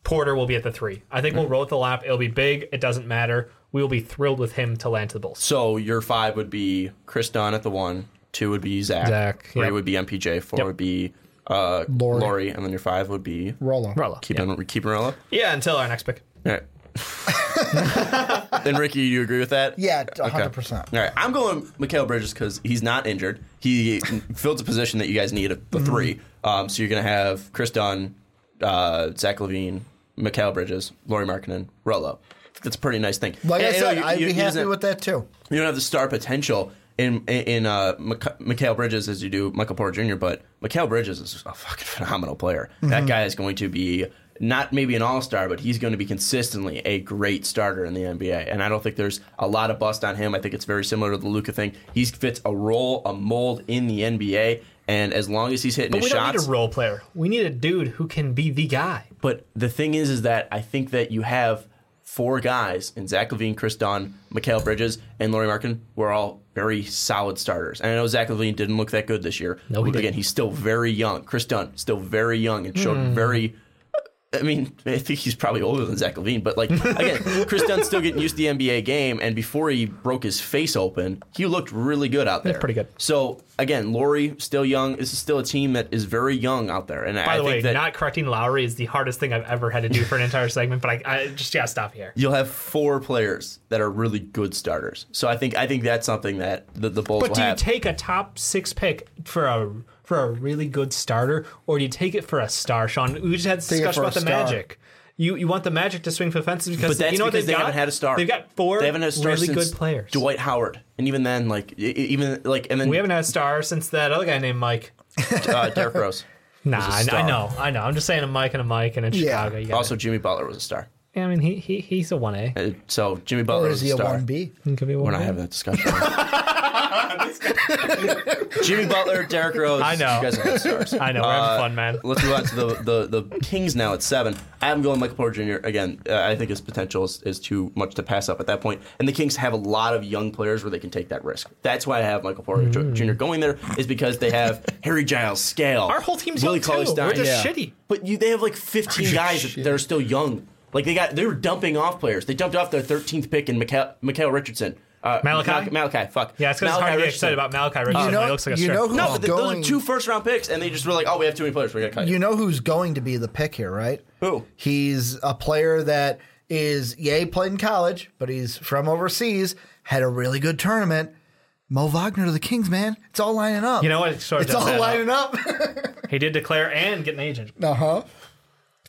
Porter will be at the three. I think Mm-hmm. we'll roll with the lap. It'll be big. It doesn't matter. We will be thrilled with him to land to the Bulls. So your five would be Kris Dunn at the one. Two would be Zach. Zach, Three yep. would be MPJ. Four Yep. would be uh, Laurie. Laurie. and then your five would be Rolo. Rolo. keeping keeping Rolo. Yeah, until our next pick. All right. then Ricky, you agree with that? Yeah, hundred percent. All right, I'm going Mikal Bridges because he's not injured. He fills a position that you guys need at the Mm-hmm. three. Um, so you're going to have Kris Dunn, uh, Zach LaVine, Mikal Bridges, Laurie Markkanen, Rolo. That's a pretty nice thing. Like I And- and said, you- I'd you- be happy with that too. you don't have the star potential in in, uh, Mikal Bridges as you do Michael Porter Jr., but Mikal Bridges is a fucking phenomenal player. That guy is going to be not maybe an all star, but he's going to be consistently a great starter in the NBA. And I don't think there's a lot of bust on him. I think it's very similar to the Luka thing. He fits a role, a mold in the NBA. And as long as he's hitting But his we don't shots, need a role player. We need a dude who can be the guy. but the thing is, is that I think that you have four guys in Zach LaVine, Kris Dunn, Mikal Bridges, and Laurie Markin were all very solid starters. And I know Zach LaVine didn't look that good this year. No, he Again, didn't. he's still very young. Kris Dunn, still very young and showed Hmm. very. I mean, I think he's probably older than Zach LaVine, but like again, Kris Dunn's still getting used to the NBA game, and before he broke his face open, he looked really good out there. pretty good. So again, Laurie still young. This is still a team that is very young out there, and By I the way, that not correcting Lowry is the hardest thing I've ever had to do for an entire segment. But I, I just gotta stop here. you'll have four players that are really good starters. So I think I think that's something that the, the Bulls But do you have. take a top six pick for a for a really good starter, or do you take it for a star, Sean? We just had this Take discussion a about the star. Magic. You you want the Magic to swing for the fences because you know what they've they got? haven't had a star. They've got four They haven't had a star really good players. Dwight Howard, and even then, like even like and then We haven't had a star since that other guy named Mike. uh, Derrick Rose. Nah, a I, know, I know. I'm just saying a Mike and a Mike, and in Yeah. Chicago, Also, Jimmy Butler was a star. Yeah, I mean, he, he he's a one A. Uh, So Jimmy Butler Or is is he a a star. one B? He could be We're not having that discussion. Jimmy Butler, Derrick Rose. I know. You guys are good stars. I know, we're having fun, man. Let's move on to the, the, the Kings now at seven. I am going Michael Porter Jr. again. Uh, I think his potential is, is too much to pass up at that point. And the Kings have a lot of young players where they can take that risk. That's why I have Michael Porter Jr. Jr. going there is because they have Harry Giles, Skal, Our whole team's Willie young too. Cauley-Stein. We're just Yeah. shitty. But you, they have like 15 guys that, that are still young. Like they got, they were dumping off players. They dumped off their 13th pick in Mikhail, Mikhail Richardson. Uh, Malachi? Mal- Malachi, fuck. Yeah, it's because Malachi it's hard to get excited about Malachi Richardson. You know- he looks like a you know who- No, but th- those are two first round picks, and they just were like, "Oh, we have too many players. We got to cut." You know who's going to be the pick here, right? Who? He's a player that is, yeah, he played in college, but he's from overseas, had a really good tournament. Mo Wagner to the Kings, man. It's all lining up. You know what? It sort of It's does all add up. lining up. He did declare and get an agent. uh huh.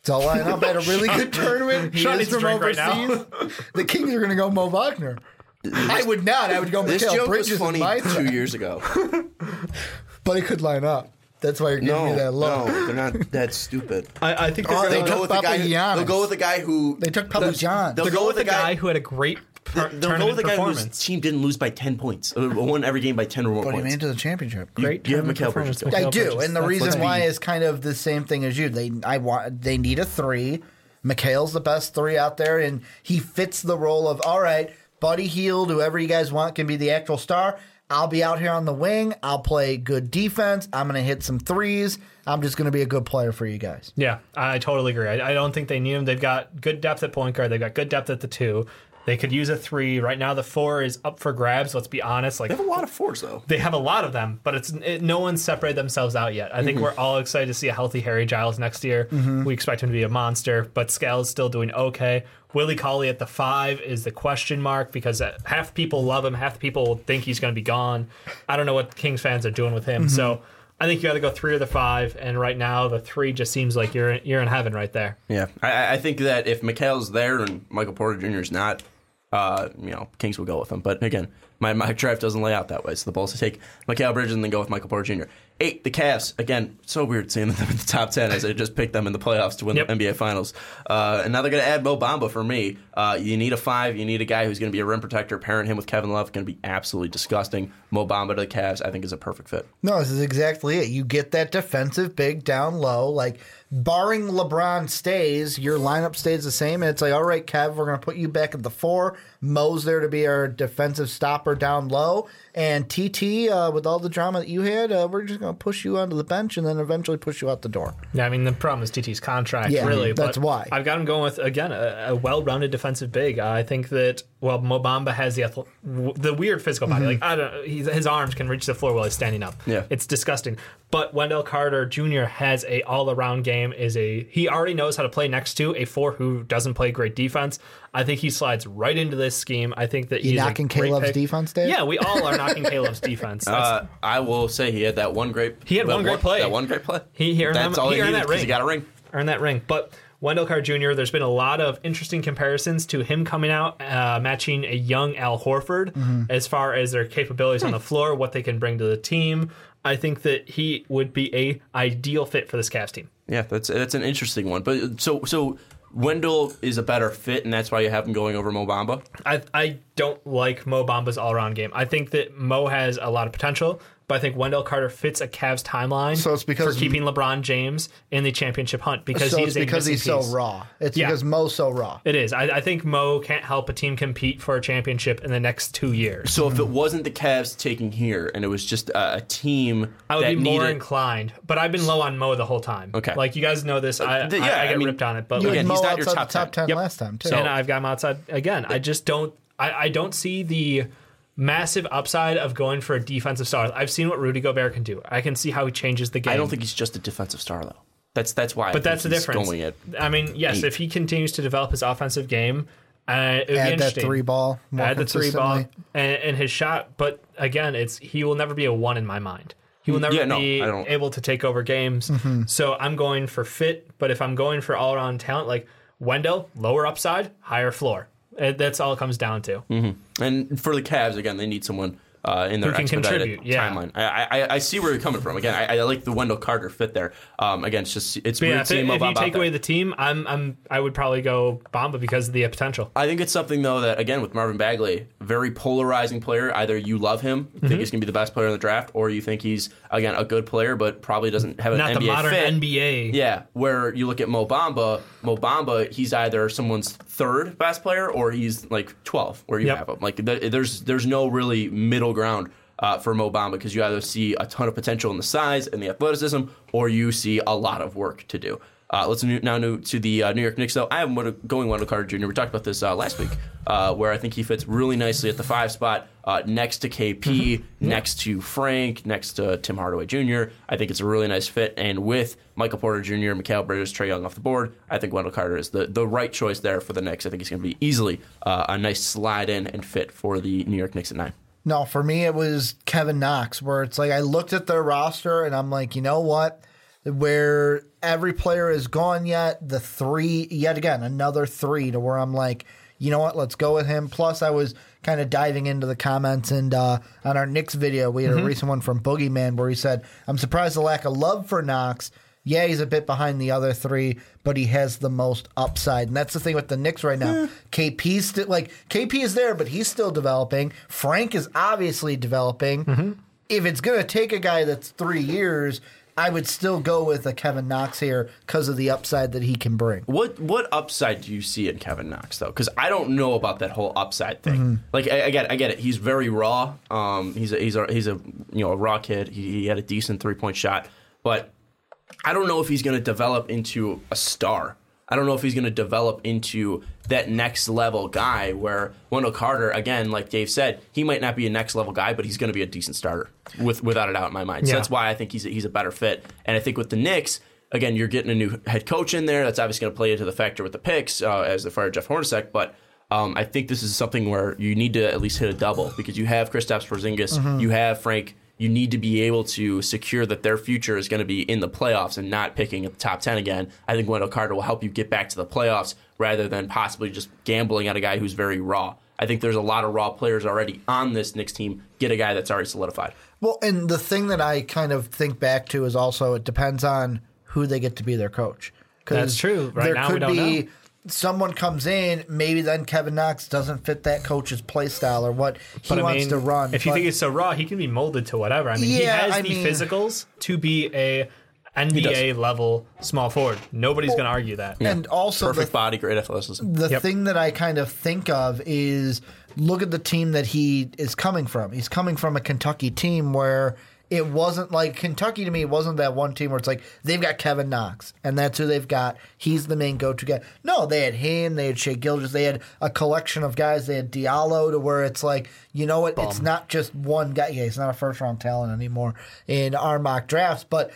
It's all lining up. Had a really good tournament. He Sean is needs to from drink right now. overseas. the Kings are going to go Mo Wagner. I would not. I would go This Mikal joke Bridges was in funny my two years ago. but it could line up. That's why you're giving me that look. no, they're not that stupid. I, I think Oh, they're they They'll going took go with the guy. Who, Papagiannis. they'll go with the guy who They took Papagiannis. They'll to go go with the guy. who had a great per- They'll go with the guy whose team didn't lose by ten points. Won every game by ten or more But he points. made it to the championship. Great you have tournament Mikal performance. Bridges. I do, Bridges. and the Let's- reason why is kind of the same thing as you. They I want they need a three. Mikal's the best three out there, and he fits the role of all right, Buddy Hield, whoever you guys want can be the actual star. I'll be out here on the wing. I'll play good defense. I'm going to hit some threes. I'm just going to be a good player for you guys. Yeah, I totally agree. I, I don't think they need him. They've got good depth at point guard. They've got good depth at the two. They could use a three. Right now, the four is up for grabs. Let's be honest. Like They have a lot of fours though. they have a lot of them, but it's it, no one's separated themselves out yet. I think mm-hmm. we're all excited to see a healthy Harry Giles next year. Mm-hmm. We expect him to be a monster, but Skal's still doing okay. Willie Cauley at the five is the question mark because uh, half people love him, half people think he's going to be gone. I don't know what Kings fans are doing with him, mm-hmm. so I think you got to go three or the five. And right now, the three just seems like you're you're in heaven right there. Yeah, I, I think that if Mikal's there and Michael Porter Jr. is not, uh, you know, Kings will go with him. But again, my my draft doesn't lay out that way. So the Bulls take Mikal Bridges and then go with Michael Porter Jr. Eight, the Cavs. Again, so weird seeing them in the top ten as I just picked them in the playoffs to win Yep. the NBA Finals. Uh, and now they're going to add Mo Bamba for me. Uh, you need a five. You need a guy who's going to be a rim protector. Pairing him with Kevin Love going to be absolutely disgusting. Mo Bamba to the Cavs, I think, is a perfect fit. No, this is exactly it. You get that defensive big down low. Like, barring LeBron stays, your lineup stays the same. And it's like, all right, Kev, we're going to put you back at the four. Mo's there to be our defensive stopper down low. And TT, uh, with all the drama that you had, uh, we're just going to push you onto the bench and then eventually push you out the door. Yeah, I mean the problem is TT's contract, Yeah, really. that's but why. I've got him going with again a, a well-rounded defensive big. Uh, I think that well, Mo Bamba has the athl- w- the weird physical body. Like I don't, he's, his arms can reach the floor while he's standing up. Yeah. it's disgusting. But Wendell Carter Jr. has a all-around game. Is a he already knows how to play next to a four who doesn't play great defense. I think he slides right into this scheme. I think that You he's a knocking great Caleb's pick. defense, Dave? Yeah, we all are knocking Caleb's defense. Uh, I will say he had that one great. He had one great play. That one great play. He- he earned That's that- all he he earned needed that 'cause ring. He got a ring. earn that ring. But Wendell Carter Jr., there's been a lot of interesting comparisons to him coming out, uh, matching a young Al Horford Mm-hmm. as far as their capabilities Hmm. on the floor, what they can bring to the team. I think that he would be a ideal fit for this Cavs team. Yeah, that's that's an interesting one. But so so Wendell is a better fit, and that's why you have him going over Mo Bamba. I I don't like Mo Bamba's all around game. I think that Mo has a lot of potential, but I think Wendell Carter fits a Cavs timeline So it's because- for keeping LeBron James in the championship hunt because so he is a because he's piece. so raw. It's Yeah. because Mo's so raw. It is. I, I think Mo can't help a team compete for a championship in the next two years. So if it wasn't the Cavs taking here, and it was just a, a team I would that be more needed, inclined, but I've been low on Mo the whole time. Okay. like you guys know this. I, uh, th- I- yeah, I, I get mean, ripped on it, but You Again, had he's Mo not your outside top the top 10. 10 Yep. last time, too. and I've got him outside again. I just don't. I, I don't see the massive upside of going for a defensive star. I've seen what Rudy Gobert can do. I can see how he changes the game. I don't think he's just a defensive star though. That's that's why. I but think that's the he's difference. Going at I mean, yes, eight. if he continues to develop his offensive game, uh, it would be Add that three ball more add the three ball and, and his shot. But again, it's he will never be a one in my mind. He will never Yeah, no, be able to take over games. Mm-hmm. So I'm going for fit. But if I'm going for all around talent, like Wendell, lower upside, higher floor. That's all it comes down to. Mm-hmm. and for the Cavs again, they need someone uh, in their expedited yeah. timeline. I, I I see where you're coming from. Again, I, I like the Wendell Carter fit there. Um, again, it's just it's yeah, if, seeing if you take there. away the team, I'm I'm I would probably go Bamba because of the potential. I think it's something though that again with Marvin Bagley, very polarizing player. Either you love him, Mm-hmm. think he's going to be the best player in the draft, or you think he's again a good player, but probably doesn't have an Not NBA the modern fit. NBA. Yeah, where you look at Mo Bamba, Mo Bamba, he's either someone's third best player or he's like 12, where you Yep. have him. Like th- there's there's no really middle ground uh, for Mo Bamba because you either see a ton of potential in the size and the athleticism, or you see a lot of work to do. Uh, let's now move to the uh, New York Knicks. Though I am Wendell- going Wendell Carter Jr. We talked about this uh, last week, uh, where I think he fits really nicely at the five spot, uh, next to KP, next to Frank, next to Tim Hardaway Jr. I think it's a really nice fit, and with Michael Porter Jr., Mikal Bridges, Trae Young off the board, I think Wendell Carter is the, the right choice there for the Knicks. I think he's going to be easily uh, a nice slide in and fit for the New York Knicks at nine. No, for me it was Kevin Knox, where it's like I looked at their roster and I'm like, you know what? Where every player is gone yet, the three yet again, another three to where I'm like, you know what, let's go with him. Plus I was kind of diving into the comments and uh, on our Knicks video, we had a recent one from Boogeyman where he said, I'm surprised the lack of love for Knox. Yeah, he's a bit behind the other three, but he has the most upside. And that's the thing with the Knicks right now. KP's still like KP is there, but he's still developing. Frank is obviously developing. If it's gonna take a guy that's three years, I would still go with a Kevin Knox here because of the upside that he can bring. What what upside do you see in Kevin Knox though? Because I don't know about that whole upside thing. Mm-hmm. Like I, I get it, I get it. He's very raw. Um, he's a, he's a he's a you know a raw kid. He, he had a decent three point shot, but I don't know if he's going to develop into a star. I don't know if he's going to develop into that next level guy where Wendell Carter, again, like Dave said, he might not be a next level guy, but he's going to be a decent starter with, without a doubt in my mind. So Yeah. that's why I think he's a, he's a better fit. And I think with the Knicks, again, you're getting a new head coach in there. That's obviously going to play into the factor with the picks uh, as they fired Jeff Hornacek. But um, I think this is something where you need to at least hit a double because you have Kristaps Porzingis, you have Frank. You need to be able to secure that their future is going to be in the playoffs and not picking at the top ten again. I think Wendell Carter will help you get back to the playoffs rather than possibly just gambling on a guy who's very raw. I think there's a lot of raw players already on this Knicks team. Get a guy that's already solidified. Well, and the thing that I kind of think back to is also it depends on who they get to be their coach. That's true. Right there now, we could don't be know. Someone comes in, maybe then Kevin Knox doesn't fit that coach's play style or what he But I wants mean, to run. If you think it's so raw, he can be molded to whatever. I mean, he has I the mean- physicals to be a NBA level small forward. Nobody's going to argue that. and also the Perfect body, great athleticism. the Yep. thing that I kind of think of is look at the team that he is coming from. He's coming from a Kentucky team where it wasn't like Kentucky to me it wasn't that one team where it's like they've got Kevin Knox and that's who they've got. He's the main go-to guy. No, they had him, they had Shai Gilgeous, they had a collection of guys. They had Diallo to where it's like you know what? It's not just one guy. Yeah, he's not a first-round talent anymore in our mock drafts, but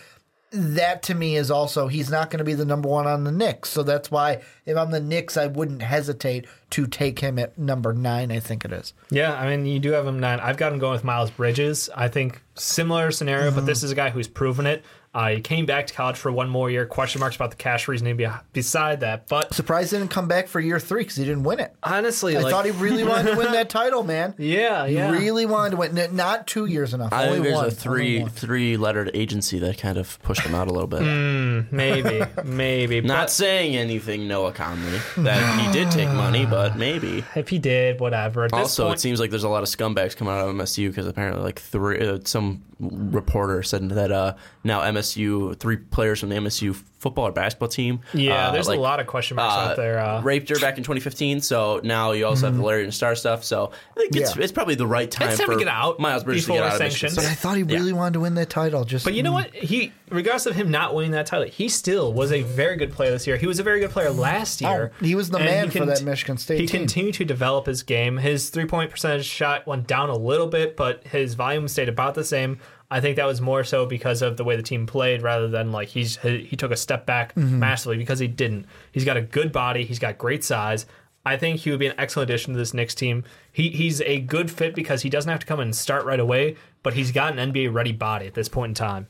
that to me is also he's not going to be the number one on the Knicks. So that's why if I'm the Knicks, I wouldn't hesitate to take him at number nine. I think it is. Yeah, I mean, you do have him nine. I've got him going with Miles Bridges. I think similar scenario, but mm-hmm. this is a guy who's proven it. Uh, he came back to college for one more year. Question marks about the cash reasoning be- beside that, but Surprised he didn't come back for year three because he didn't win it. honestly, I like, thought he really wanted to win that title, man. yeah, He yeah, really wanted to win. N- Not two years enough. I only think there's one. a three one. three lettered agency that kind of pushed him out a little bit. maybe, maybe. Not saying anything, Noah Conley, that he did take money, but maybe. if he did, whatever. At this Also, point, it seems like there's a lot of scumbags coming out of MSU because apparently, like three, uh, some reporter said that uh, now MSU, three players from the MSU football or basketball team, yeah, uh, there's like, a lot of question marks uh, out there. Uh, raped her back in 2015. So now you also have the Larry Nassar stuff. So I think it's, Yeah. it's probably the right time It's time for to get out Miles Bridges to before get out of Michigan sanctions. But I thought he really wanted to win that title. Just But you know what? He, regardless of him not winning that title, he still was a very good player this year. He was a very good player last year. Oh, he was the man he for that Michigan State He team. continued to develop his game. His three point percentage shot went down a little bit, but his volume stayed about the same. I think that was more so because of the way the team played, rather than like he's he, he took a step back Mm-hmm. massively because he didn't. He's got a good body. He's got great size. I think he would be an excellent addition to this Knicks team. He he's a good fit because he doesn't have to come and start right away, but he's got an NBA ready body at this point in time.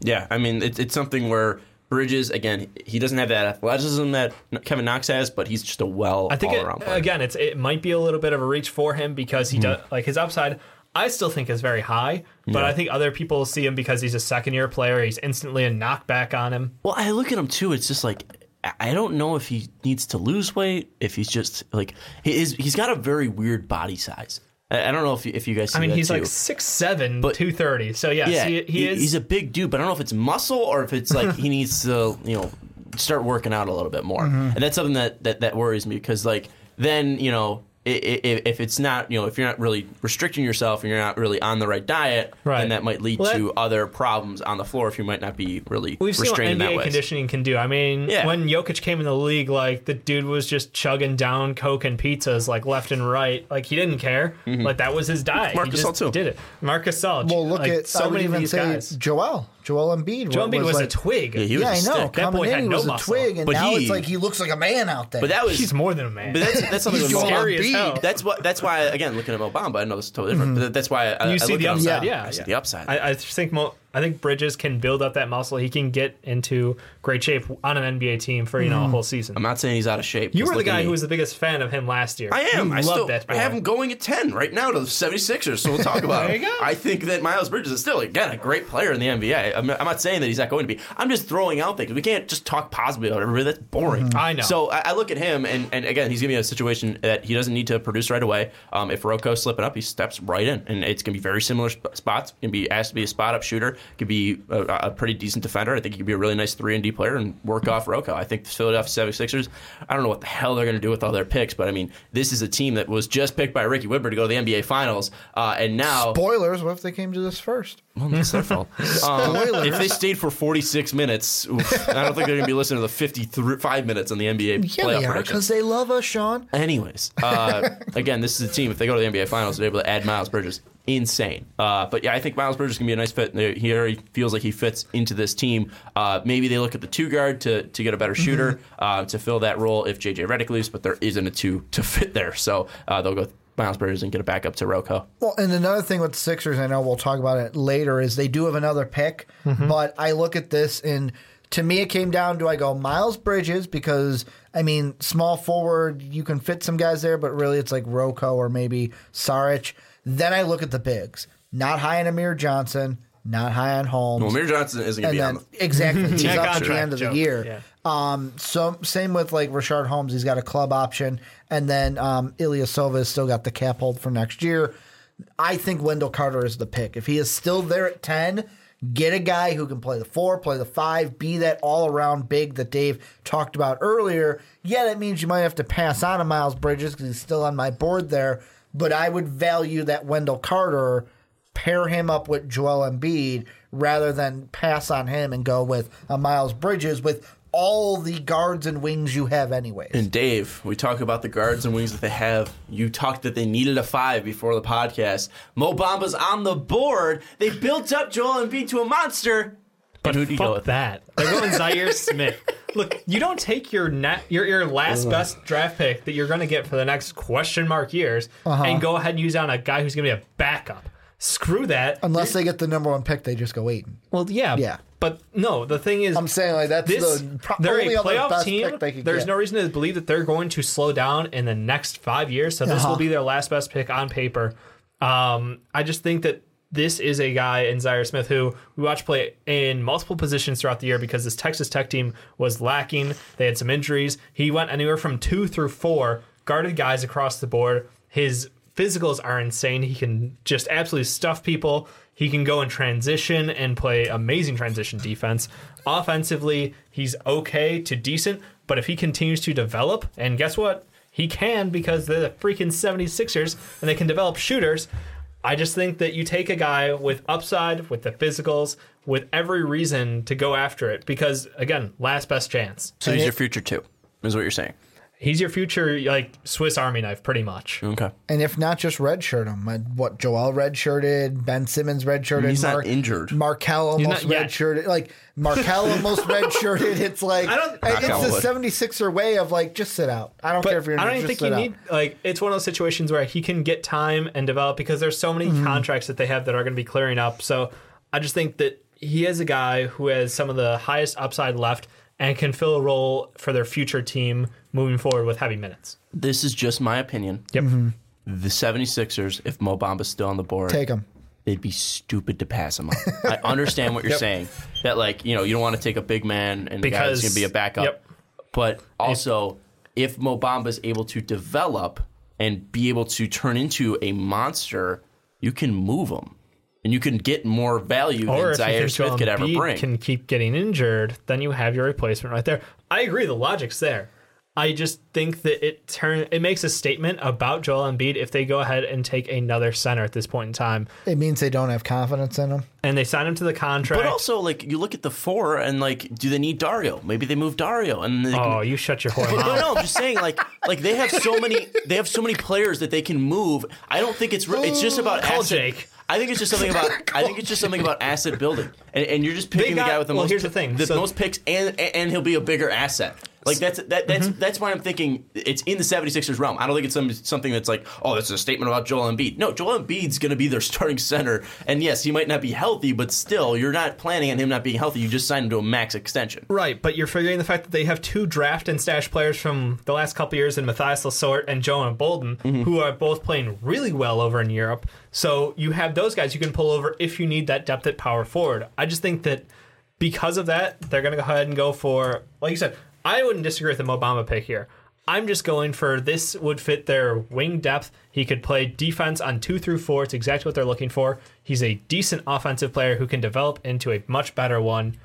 Yeah, I mean, it's it's something where Bridges, again, he doesn't have that athleticism that Kevin Knox has, but he's just a well I think all it, around player. again, it's it might be a little bit of a reach for him because he does like his upside. I still think is very high, but Yeah. I think other people see him because he's a second year player. He's instantly a knockback on him. Well, I look at him too. It's just like I- don't know if he needs to lose weight. If he's just like he is, he's got a very weird body size. I, don't know if you, if you guys. See I mean, he's too. like 6'7", But- 230. So yes, yeah, he, he is. He's a big dude, but I don't know if it's muscle or if it's like he needs to you know start working out a little bit more. Mm-hmm. And that's something that, that that worries me because like then you know. I- i- If it's not, you know, if you're not really restricting yourself and you're not really on the right diet, Right. then that might lead Well, that- to other problems on the floor if you might not be really We've seen what restrained in that NBA conditioning can do. I mean, Yeah. when Jokic came in the league, like the dude was just chugging down Coke and pizzas like left and right. Like he didn't care. Mm-hmm. Like that was his diet. Marcus he just too. did it. Marcus Gasol. Well, look like, at so I would many of these say guys. Joel. Joel Embiid. Joel Embiid was, like, a twig. Yeah, he was Yeah, a I know. stick. That boy had no was a muscle. twig, and But now he- it's like he looks like a man out there. But that was He's more than a man. But that's that's something He's Joel scary as Embiid. hell. That's what. That's why. Again, looking at Mo Bamba, I know this is totally different. Mm-hmm. But that's why I, I you see look the at upside, Yeah. yeah. I see yeah. the upside. I, I think Mo, I think Bridges can build up that muscle. He can get into great shape on an NBA team for you know a whole season. I'm not saying he's out of shape. You were the guy who was the biggest fan of him last year. I am. You I love still. that. I have him going at ten right now to the 76ers. So we'll talk about There it. you go. I think that Miles Bridges is still again a great player in the NBA. I'm, I'm not saying that he's not going to be. I'm just throwing out things. We can't just talk positively about everybody. That's boring. Mm-hmm. I know. So I, I look at him, and, and again, he's giving me a situation that he doesn't need to produce right away. Um, if Roko's slipping up, he steps right in, and it's going to be very similar sp- spots. Can be asked to be a spot up shooter. Could be a, a pretty decent defender. I think he could be a really nice three and D player and work off Roko. I think the Philadelphia 76ers. I don't know what the hell they're going to do with all their picks, but I mean, this is a team that was just picked by Ricky Widmer to go to the NBA Finals, uh, and now Spoilers. What if they came to this first? well, that's their fault. Um, if they stayed for 46 minutes, oof, I don't think they're going to be listening to the 55 minutes on the NBA Yeah, playoff they because they love us, Sean. Anyways, uh, again, this is a team. If they go to the NBA Finals, they're able to add Miles Bridges. Insane. Uh, but yeah, I think Miles Bridges can be a nice fit. He already feels like he fits into this team. Uh, maybe they look at the two guard to, to get a better shooter uh, to fill that role if JJ Redick leaves, but there isn't a two to fit there. So uh, they'll go with Miles Bridges and get it back up to Roko. Well, and another thing with the Sixers, I know we'll talk about it later, is they do have another pick. But I look at this and to me, it came down to I go Miles Bridges because I mean, small forward, you can fit some guys there, but really it's like Roko or maybe Saric. Then I look at the bigs, not high on Amir Johnson, not high on Holmes. Well, Amir Johnson isn't going to be then on the exactly he's Yeah, up at the end of the year. Yeah. Um, so same with like Richaun Holmes, he's got a club option, and then um, Ilyasova has still got the cap hold for next year. I think Wendell Carter is the pick. If he is still there at ten, get a guy who can play the four, play the five, be that all around big that Dave talked about earlier. Yeah, that means you might have to pass on a Miles Bridges because he's still on my board there. But I would value that Wendell Carter pair him up with Joel Embiid rather than pass on him and go with a Miles Bridges with all the guards and wings you have anyways. And Dave, we talk about the guards and wings that they have. You talked that they needed a five before the podcast. Mo Bamba's on the board. They built up Joel Embiid to a monster. But who do you fuck go with? that. They're going Zhaire Smith. Look, you don't take your net, your your last best draft pick that you're going to get for the next question mark years, Uh-huh. and go ahead and use it on a guy who's going to be a backup. Screw that. Unless they get the number one pick, they just go eight. well, yeah, Yeah. But no, the thing is, I'm saying like that's this the pro- they're only a other playoff best team. pick they could There's get. no reason to believe that they're going to slow down in the next five years. So this Uh-huh. will be their last best pick on paper. Um, I just think that this is a guy in Zhaire Smith who we watched play in multiple positions throughout the year because this Texas Tech team was lacking. They had some injuries. He went anywhere from two through four, guarded guys across the board. His physicals are insane. He can just absolutely stuff people. He can go in transition and play amazing transition defense. Offensively, he's okay to decent, but if he continues to develop, and guess what? He can because they're the freaking 76ers and they can develop shooters. I just think that you take a guy with upside, with the physicals, with every reason to go after it because, again, last best chance. So he's your future too, is what you're saying. He's your future, like Swiss Army knife, pretty much. Okay. And if not, just redshirt him. What Joel redshirted, Ben Simmons redshirted. He's not injured. Markelle almost not yet. redshirted. Like Markelle almost redshirted. It's like I don't- it's Knock on the wood. 76er way of like just sit out. I don't care if you're. I don't just even think sit you out. need like it's one of those situations where he can get time and develop because there's so many Mm-hmm. contracts that they have that are going to be clearing up. So I just think that he is a guy who has some of the highest upside left and can fill a role for their future team moving forward with heavy minutes. This is just my opinion. Yep. Mm-hmm. the 76ers, if Mo Bamba's still on the board, Take him. they'd be stupid to pass him up. I understand what you're saying. That like you know you don't want to take a big man and because Because- going to be a backup. yep. But also, if Mo Bamba is able to develop and be able to turn into a monster, you can move him. And you can get more value Or than if you Zhaire think Smith Joel could ever Embiid bring. can keep getting injured, then you have your replacement right there. I agree, the logic's there. I just think that it turn it makes a statement about Joel Embiid if they go ahead and take another center at this point in time, It means they don't have confidence in him. and they sign him to the contract. But also, like you look at the four, and like, do they need Dario? Maybe they move Dario, and they oh, you shut your whore But no, no, I'm just saying, like, like they have so many, they have so many players that they can move. I don't think it's re- it's just about Call asset. Jake. I think it's just something about. I think it's just something about asset building, and, and you're just picking got- the guy with the well, most. here's the thing, the so- most picks, and, and and he'll be a bigger asset. Like that's that that's Mm-hmm. that's why I'm thinking it's in the 76ers realm. I don't think it's some, something that's like, oh, it's a statement about Joel Embiid. No, Joel Embiid's going to be their starting center, and yes, he might not be healthy, but still, you're not planning on him not being healthy. You just signed him to a max extension. Right, but you're figuring the fact that they have two draft and stash players from the last couple years in Mathias Lessort and Jonah Bolden, Mm-hmm. who are both playing really well over in Europe. So you have those guys you can pull over if you need that depth at power forward. I just think that because of that, they're going to go ahead and go for, like you said, I wouldn't disagree with the Obama pick here. I'm just going for this would fit their wing depth. He could play defense on two through four. It's exactly what they're looking for. He's a decent offensive player who can develop into a much better one.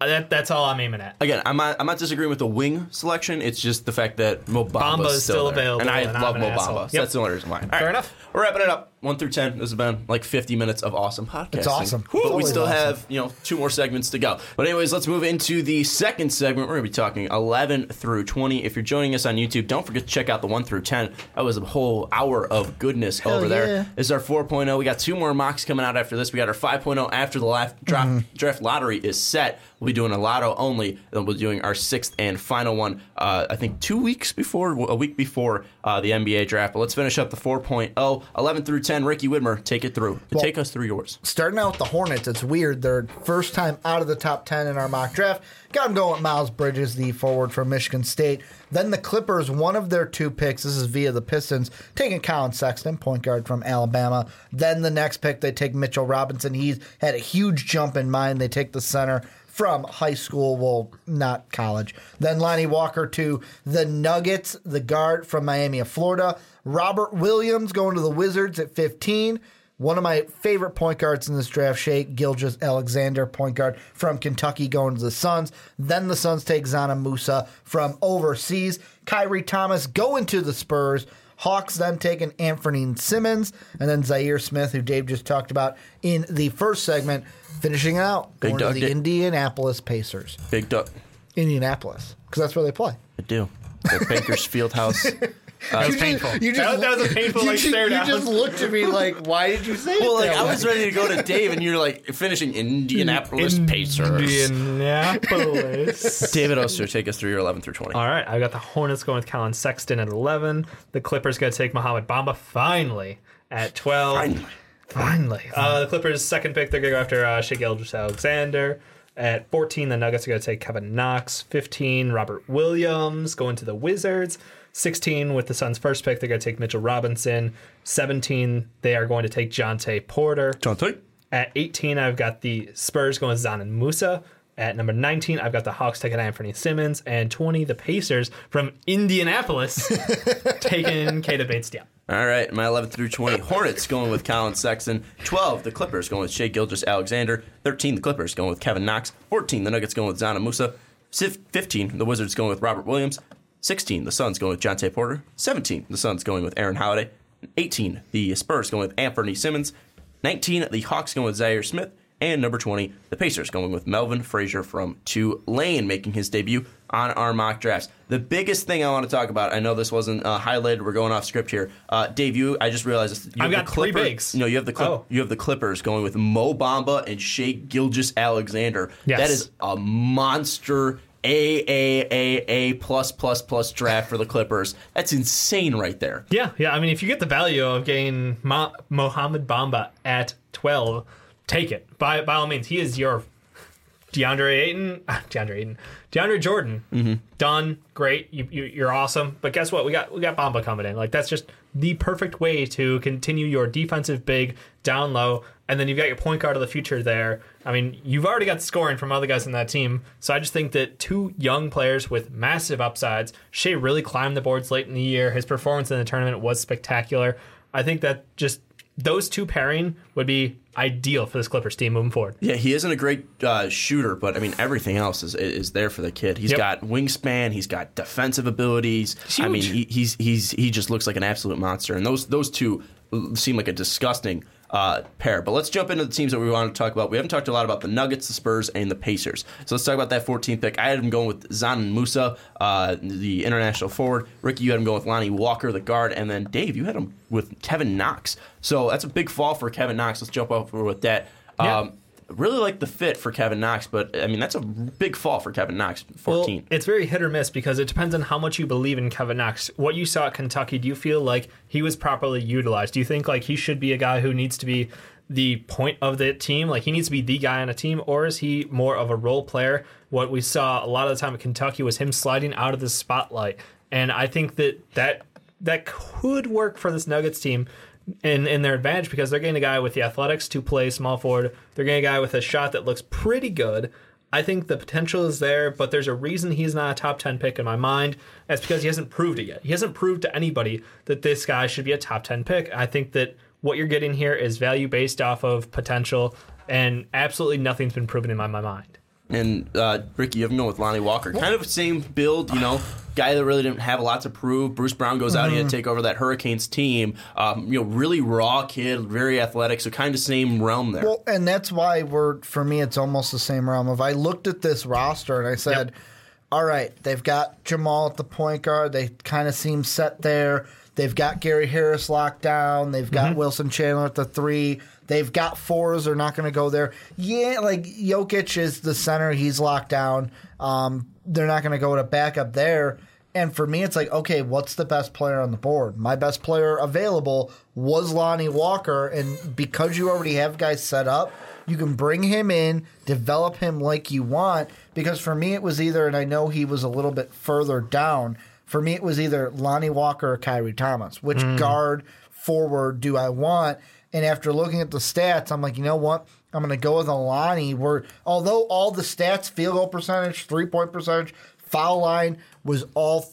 Uh, That, that's all I'm aiming at. Again, I'm not, I'm not disagreeing with the wing selection. It's just the fact that Mo Bamba Bamba is still, still available, and I and love an Mo asshole. Bamba. So Yep. that's the only reason why. All right, Fair enough. We're wrapping it up. One through ten. This has been like 50 minutes of awesome podcasting. It's awesome. But It's we still awesome. have you know two more segments to go. But anyways, let's move into the second segment. We're going to be talking 11 through 20. If you're joining us on YouTube, don't forget to check out the one through 10. That was a whole hour of goodness over yeah. there. This is our 4.0. We got two more mocks coming out after this. We got our 5.0 after the last draft, Mm-hmm. draft lottery is set. We'll be doing a lotto only. Then we'll be doing our sixth and final one. Uh, I think two weeks before, a week before uh, the NBA draft. But let's finish up the 4.0, 11 through 10. Ricky Widmer, take it through. take us through yours. Starting out with the Hornets, it's weird. They're first time out of the top 10 in our mock draft. Got them going with Miles Bridges, the forward from Michigan State. Then the Clippers, one of their two picks, this is via the Pistons, taking Collin Sexton, point guard from Alabama. Then the next pick, they take Mitchell Robinson. He's had a huge jump in mind. They take the center from high school, well, not college. Then Lonnie Walker to the Nuggets, the guard from Miami of Florida. Robert Williams going to the Wizards at 15. One of my favorite point guards in this draft, Shai Gilgeous Alexander, point guard from Kentucky, going to the Suns. Then the Suns take Dzanan Musa from overseas. Khyri Thomas going to the Spurs. Hawks then taking Anfernee Simons, and then Zhaire Smith, who Dave just talked about in the first segment, finishing it out, Big going to the. Indianapolis Pacers. Big duck. Indianapolis, because that's where they play. I do. The Baker's Fieldhouse. That was painful. You that, that was a painful you, like just, stare you down. just looked at me like, why did you say Well, it like that I was ready to go to Dave, and you're like finishing Indianapolis Pacers. Indianapolis. David Oster, take us through your 11 through 20. All right, I got the Hornets going with Collin Sexton at 11. The Clippers going to take Mohamed Bamba finally at 12. Finally. Finally. Uh, the Clippers' second pick, they're going to go after uh, Shai Gilgeous Alexander. At 14, the Nuggets are going to take Kevin Knox. 15, Robert Williams going to the Wizards. 16, with the Suns' first pick, they're going to take Mitchell Robinson. 17, they are going to take Jontay Porter. Jontay. At 18, I've got the Spurs going with Dzanan Musa. At number 19, I've got the Hawks taking Anfernee Simons. And 20, the Pacers from Indianapolis taking Keita Bates Diop. All right, my 11 through 20. Hornets going with Collin Sexton. 12, the Clippers going with Shai Gilgeous Alexander. 13, the Clippers going with Kevin Knox. 14, the Nuggets going with Dzanan Musa. 15, the Wizards going with Robert Williams. 16, the Suns going with Jontay Porter. 17, the Suns going with Aaron Holiday. 18, the Spurs going with Anfernee Simons. 19, the Hawks going with Zhaire Smith. And number 20, the Pacers going with Melvin Frazier from Tulane, making his debut on our mock drafts. The biggest thing I want to talk about, I know this wasn't uh, highlighted, we're going off script here. Uh, Dave, you, I just realized this, you I've got the three Clipper- bigs. No, you have the Clip, Oh. you have the Clippers going with Mo Bamba and Shai Gilgeous Alexander. Yes. That is a monster A A A A plus plus plus draft for the Clippers. That's insane right there. Yeah, yeah. I mean, if you get the value of getting Mo- Mohamed Bamba at 12, take it. By, by all means, he is your DeAndre Ayton, DeAndre Ayton, DeAndre Jordan, Mm-hmm. done, great, you, you, you're awesome. But guess what? We got we got Bamba coming in. Like that's just the perfect way to continue your defensive big down low, and then you've got your point guard of the future there. I mean, you've already got scoring from other guys in that team. So I just think that two young players with massive upsides. Shai really climbed the boards late in the year. His performance in the tournament was spectacular. I think that just those two pairing would be ideal for this Clippers team moving forward. Yeah, he isn't a great uh, shooter, but I mean everything else is is there for the kid. He's Yep. got wingspan, he's got defensive abilities. I mean, he, he's he's he just looks like an absolute monster. And those those two seem like a disgusting uh, pair. But let's jump into the teams that we want to talk about. We haven't talked a lot about the Nuggets, the Spurs, and the Pacers. So let's talk about that 14th pick. I had him going with Dzanan Musa, uh, the international forward. Ricky, you had him going with Lonnie Walker, the guard, and then Dave, you had him with Kevin Knox. So that's a big fall for Kevin Knox. Let's jump over with that. Yeah. Really like the fit for Kevin Knox, but I mean that's a big fall for Kevin Knox. Fourteen. Well, it's very hit or miss because it depends on how much you believe in Kevin Knox. What you saw at Kentucky, do you feel like he was properly utilized? Do you think like he should be a guy who needs to be the point of the team? Like he needs to be the guy on a team, or is he more of a role player? What we saw a lot of the time at Kentucky was him sliding out of the spotlight, and I think that that that could work for this Nuggets team in in their advantage because they're getting a guy with the athletics to play small forward. They're getting a guy with a shot that looks pretty good. I think the potential is there, but there's a reason he's not a top 10 pick in my mind. That's because he hasn't proved it yet. He hasn't proved to anybody that this guy should be a top 10 pick. I think that what you're getting here is value based off of potential, and absolutely nothing's been proven in my, my mind. And uh, Ricky, you have going with Lonnie Walker. Kind of same build, you know, guy that really didn't have a lot to prove. Bruce Brown goes out, he had to take over that Hurricanes team. Um, you know, really raw kid, very athletic, so kind of same realm there. Well, and that's why we're for me it's almost the same realm of I looked at this roster and I said, all right, they've got Jamal at the point guard. They kind of seem set there. They've got Gary Harris locked down. They've got Wilson Chandler at the three. They've got fours. They're not going to go there. Yeah, like Jokic is the center. He's locked down. Um, they're not going to go to backup there. And for me, it's like, okay, what's the best player on the board? My best player available was Lonnie Walker. And because you already have guys set up, you can bring him in, develop him like you want. Because for me, it was either, and I know he was a little bit further down, for me, it was either Lonnie Walker or Khyri Thomas. Which guard forward do I want? And after looking at the stats, I'm like, you know what? I'm going to go with Lonnie. Where although all the stats, field goal percentage, three point percentage, foul line was all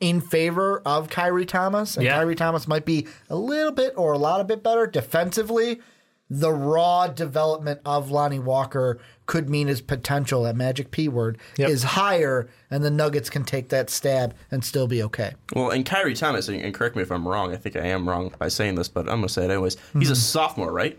in favor of Khyri Thomas, and Yeah. Khyri Thomas might be a little bit or a lot of bit better defensively. The raw development of Lonnie Walker could mean his potential, that magic P word, Yep. is higher, and the Nuggets can take that stab and still be okay. Well, and Khyri Thomas, and and correct me if I'm wrong. I think I am wrong by saying this, but I'm going to say it anyways. He's Mm-hmm. a sophomore, right?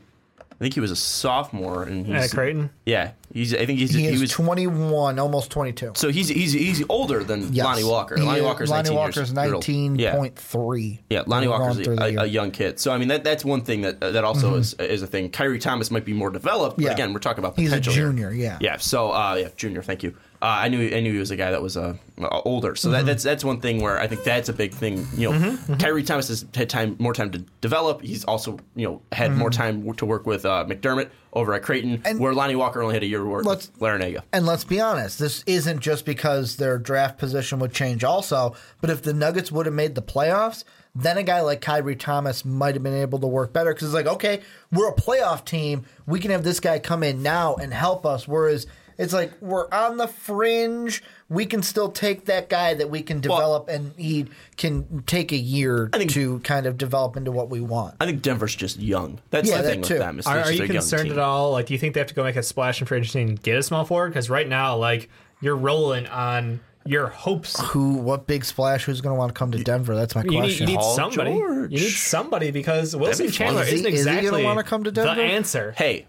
I think he was a sophomore, and he's At Creighton? Yeah, he's. I think he's. He, He, was. 21, almost 22. so he's he's he's older than Yes. Lonnie Walker. He Lonnie is- Walker's Lonnie 19 Walker's years old. Yeah. 19.3. Yeah, Lonnie We're Walker's going through the a, year. a young kid. So I mean that that's one thing that that also is is a thing. Khyri Thomas might be more developed, but Mm-hmm. Yeah. again, we're talking about He's a potential. here. junior, yeah. Yeah. So uh, yeah, junior. Thank you. Uh, I knew I knew he was a guy that was uh, uh, older. So Mm-hmm. that, that's that's one thing where I think that's a big thing. You know, Khyri Thomas has had time more time to develop. He's also you know had more time to work with uh, McDermott over at Creighton, Mm-hmm. And- where Lonnie Walker only had a year work with Larranaga. And let's be honest, this isn't just because their draft position would change also, but if the Nuggets would have made the playoffs, then a guy like Khyri Thomas might have been able to work better because it's like, okay, we're a playoff team. We can have this guy come in now and help us. Whereas it's like we're on the fringe. We can still take that guy that we can develop and he can take a year think- to kind of develop into what we want. I think Denver's just young. That's Yeah, the that thing too. with them. is Are, they're you young concerned at all? Like, do you think they have to go make a splash in free agency and get a small forward? Because right now, like, you're rolling on your hopes. Who, what big splash? Who's going to want to come to Denver? That's my You need, question. you need Paul somebody. George. You need somebody because Wilson be. Chandler Is he- isn't is he gonna wanna come to Denver? the answer. Hey,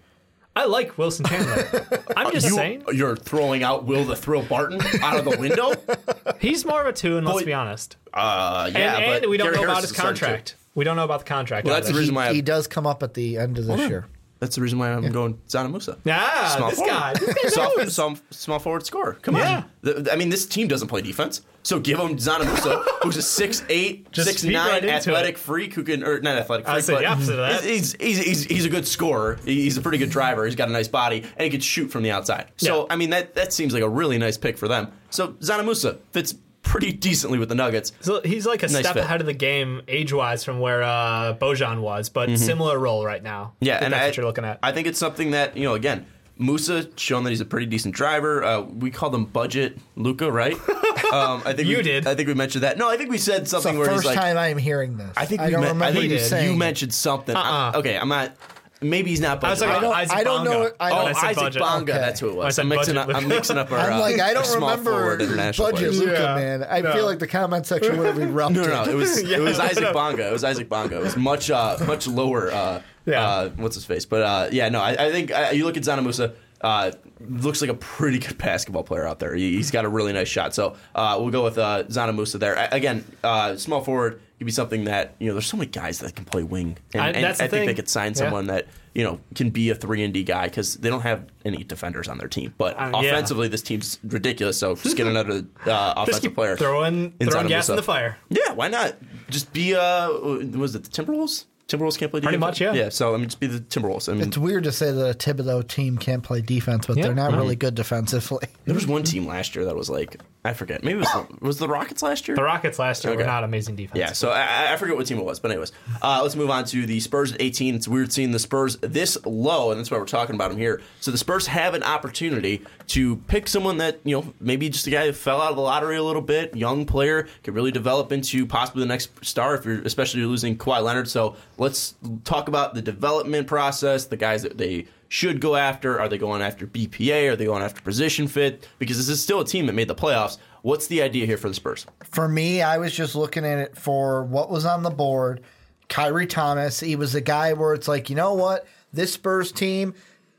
I like Wilson Chandler. I'm just you, saying you're throwing out Will the Thrill Barton out of the window. he's more of a two, and let's Boy- be honest. Uh, yeah, and, but and we don't Gary know Harris about his is a starter, too. contract. We don't know about the contract. Well, that's the reason why I- he does come up at the end of this year. That's the reason why I'm going Dzanan Musa. Ah, Small this forward. guy. This guy Small, knows. small, small forward scorer. Come Yeah. on. The- I mean, this team doesn't play defense. So give him Dzanan Musa, who's a 6'8", Just 6'9", speed right athletic it. freak who can, or not athletic I freak, said but the opposite of that. He's, he's, he's, he's a good scorer. He's a pretty good driver. He's got a nice body, and he can shoot from the outside. So, Yeah. I mean, that, that seems like a really nice pick for them. So Dzanan Musa fits pretty decently with the Nuggets. So he's like a Nice step fit. ahead of the game age wise from where uh, Bojan was, but similar role right now. Mm-hmm. Yeah, I think and that's I, what you're looking at. I think it's something that you know. Again, Musa shown that he's a pretty decent driver. Uh, we call them budget Luka, right? um, I think You we, did. I think we mentioned that. No, I think we said It's the something where he's first like. time I'm hearing this. I think I don't men- remember I think you did. you mentioned something. I- Uh-uh. okay, I'm not. Maybe he's not I was budget. talking I don't- Isaac I don't know Bonga. what- I Oh, don't- When I said Isaac budget. Bonga, Okay. that's who it I was. said I'm mixing up. I'm mixing up our. I'm like, uh, I don't remember budget players. Luka, Yeah. man. I No. feel like the comment section would have erupted. No, no, no. It was it was Isaac Bonga. It was Isaac Bonga. It was much uh, much lower. Uh, Yeah. uh, what's his face? But uh, yeah, no. I, I think uh, you look at Dzanan Musa. Uh, looks like a pretty good basketball player out there. He, has got a really nice shot. So uh, we'll go with uh, Dzanan Musa there. A- again, uh, small forward could be something that you know. There's so many guys that can play wing, and I- and that's the think they could sign Yeah. someone that you know can be a three and D guy because they don't have any defenders on their team. But yeah. offensively, this team's ridiculous. So just get another uh, offensive player. throwing, in throwing gas in the fire. Yeah, why not? Just be uh, was it the Timberwolves? Timberwolves can't play defense. Pretty much, yeah. Yeah, so I mean, just be the Timberwolves. I mean, It's weird to say that a Thibodeau team can't play defense, but Yeah. they're not Mm-hmm. really good defensively. there was one team last year that was like, I forget, maybe it was the, was the Rockets last year. The Rockets last year were Okay. not amazing defense. Yeah, so I, I forget what team it was, but anyways, uh, let's move on to the Spurs at 18. It's weird seeing the Spurs this low, and that's why we're talking about them here. So the Spurs have an opportunity to pick someone that you know maybe just a guy who fell out of the lottery a little bit, young player could really develop into possibly the next star if you're especially losing Kawhi Leonard. So let's talk about the development process, the guys that they should go after. Are they going after BPA? Are they going after position fit? Because this is still a team that made the playoffs. What's the idea here for the Spurs? For me, I was just looking at it for what was on the board. Khyri Thomas, he was a guy where it's like, you know what? This Spurs team,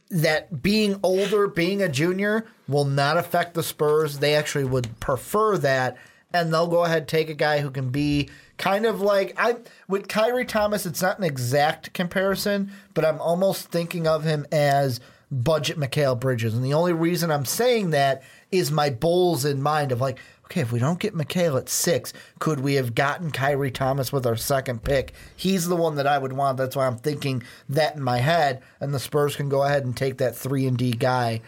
that being older, being a junior, will not affect the Spurs. They actually would prefer that. And they'll go ahead take a guy who can be kind of like I with Khyri Thomas, it's not an exact comparison, but I'm almost thinking of him as budget Mikal Bridges. And the only reason I'm saying that is my Bulls in mind of like, okay, if we don't get Mikal at six, could we have gotten Khyri Thomas with our second pick? He's the one that I would want. That's why I'm thinking that in my head. And the Spurs can go ahead and take that three and D guy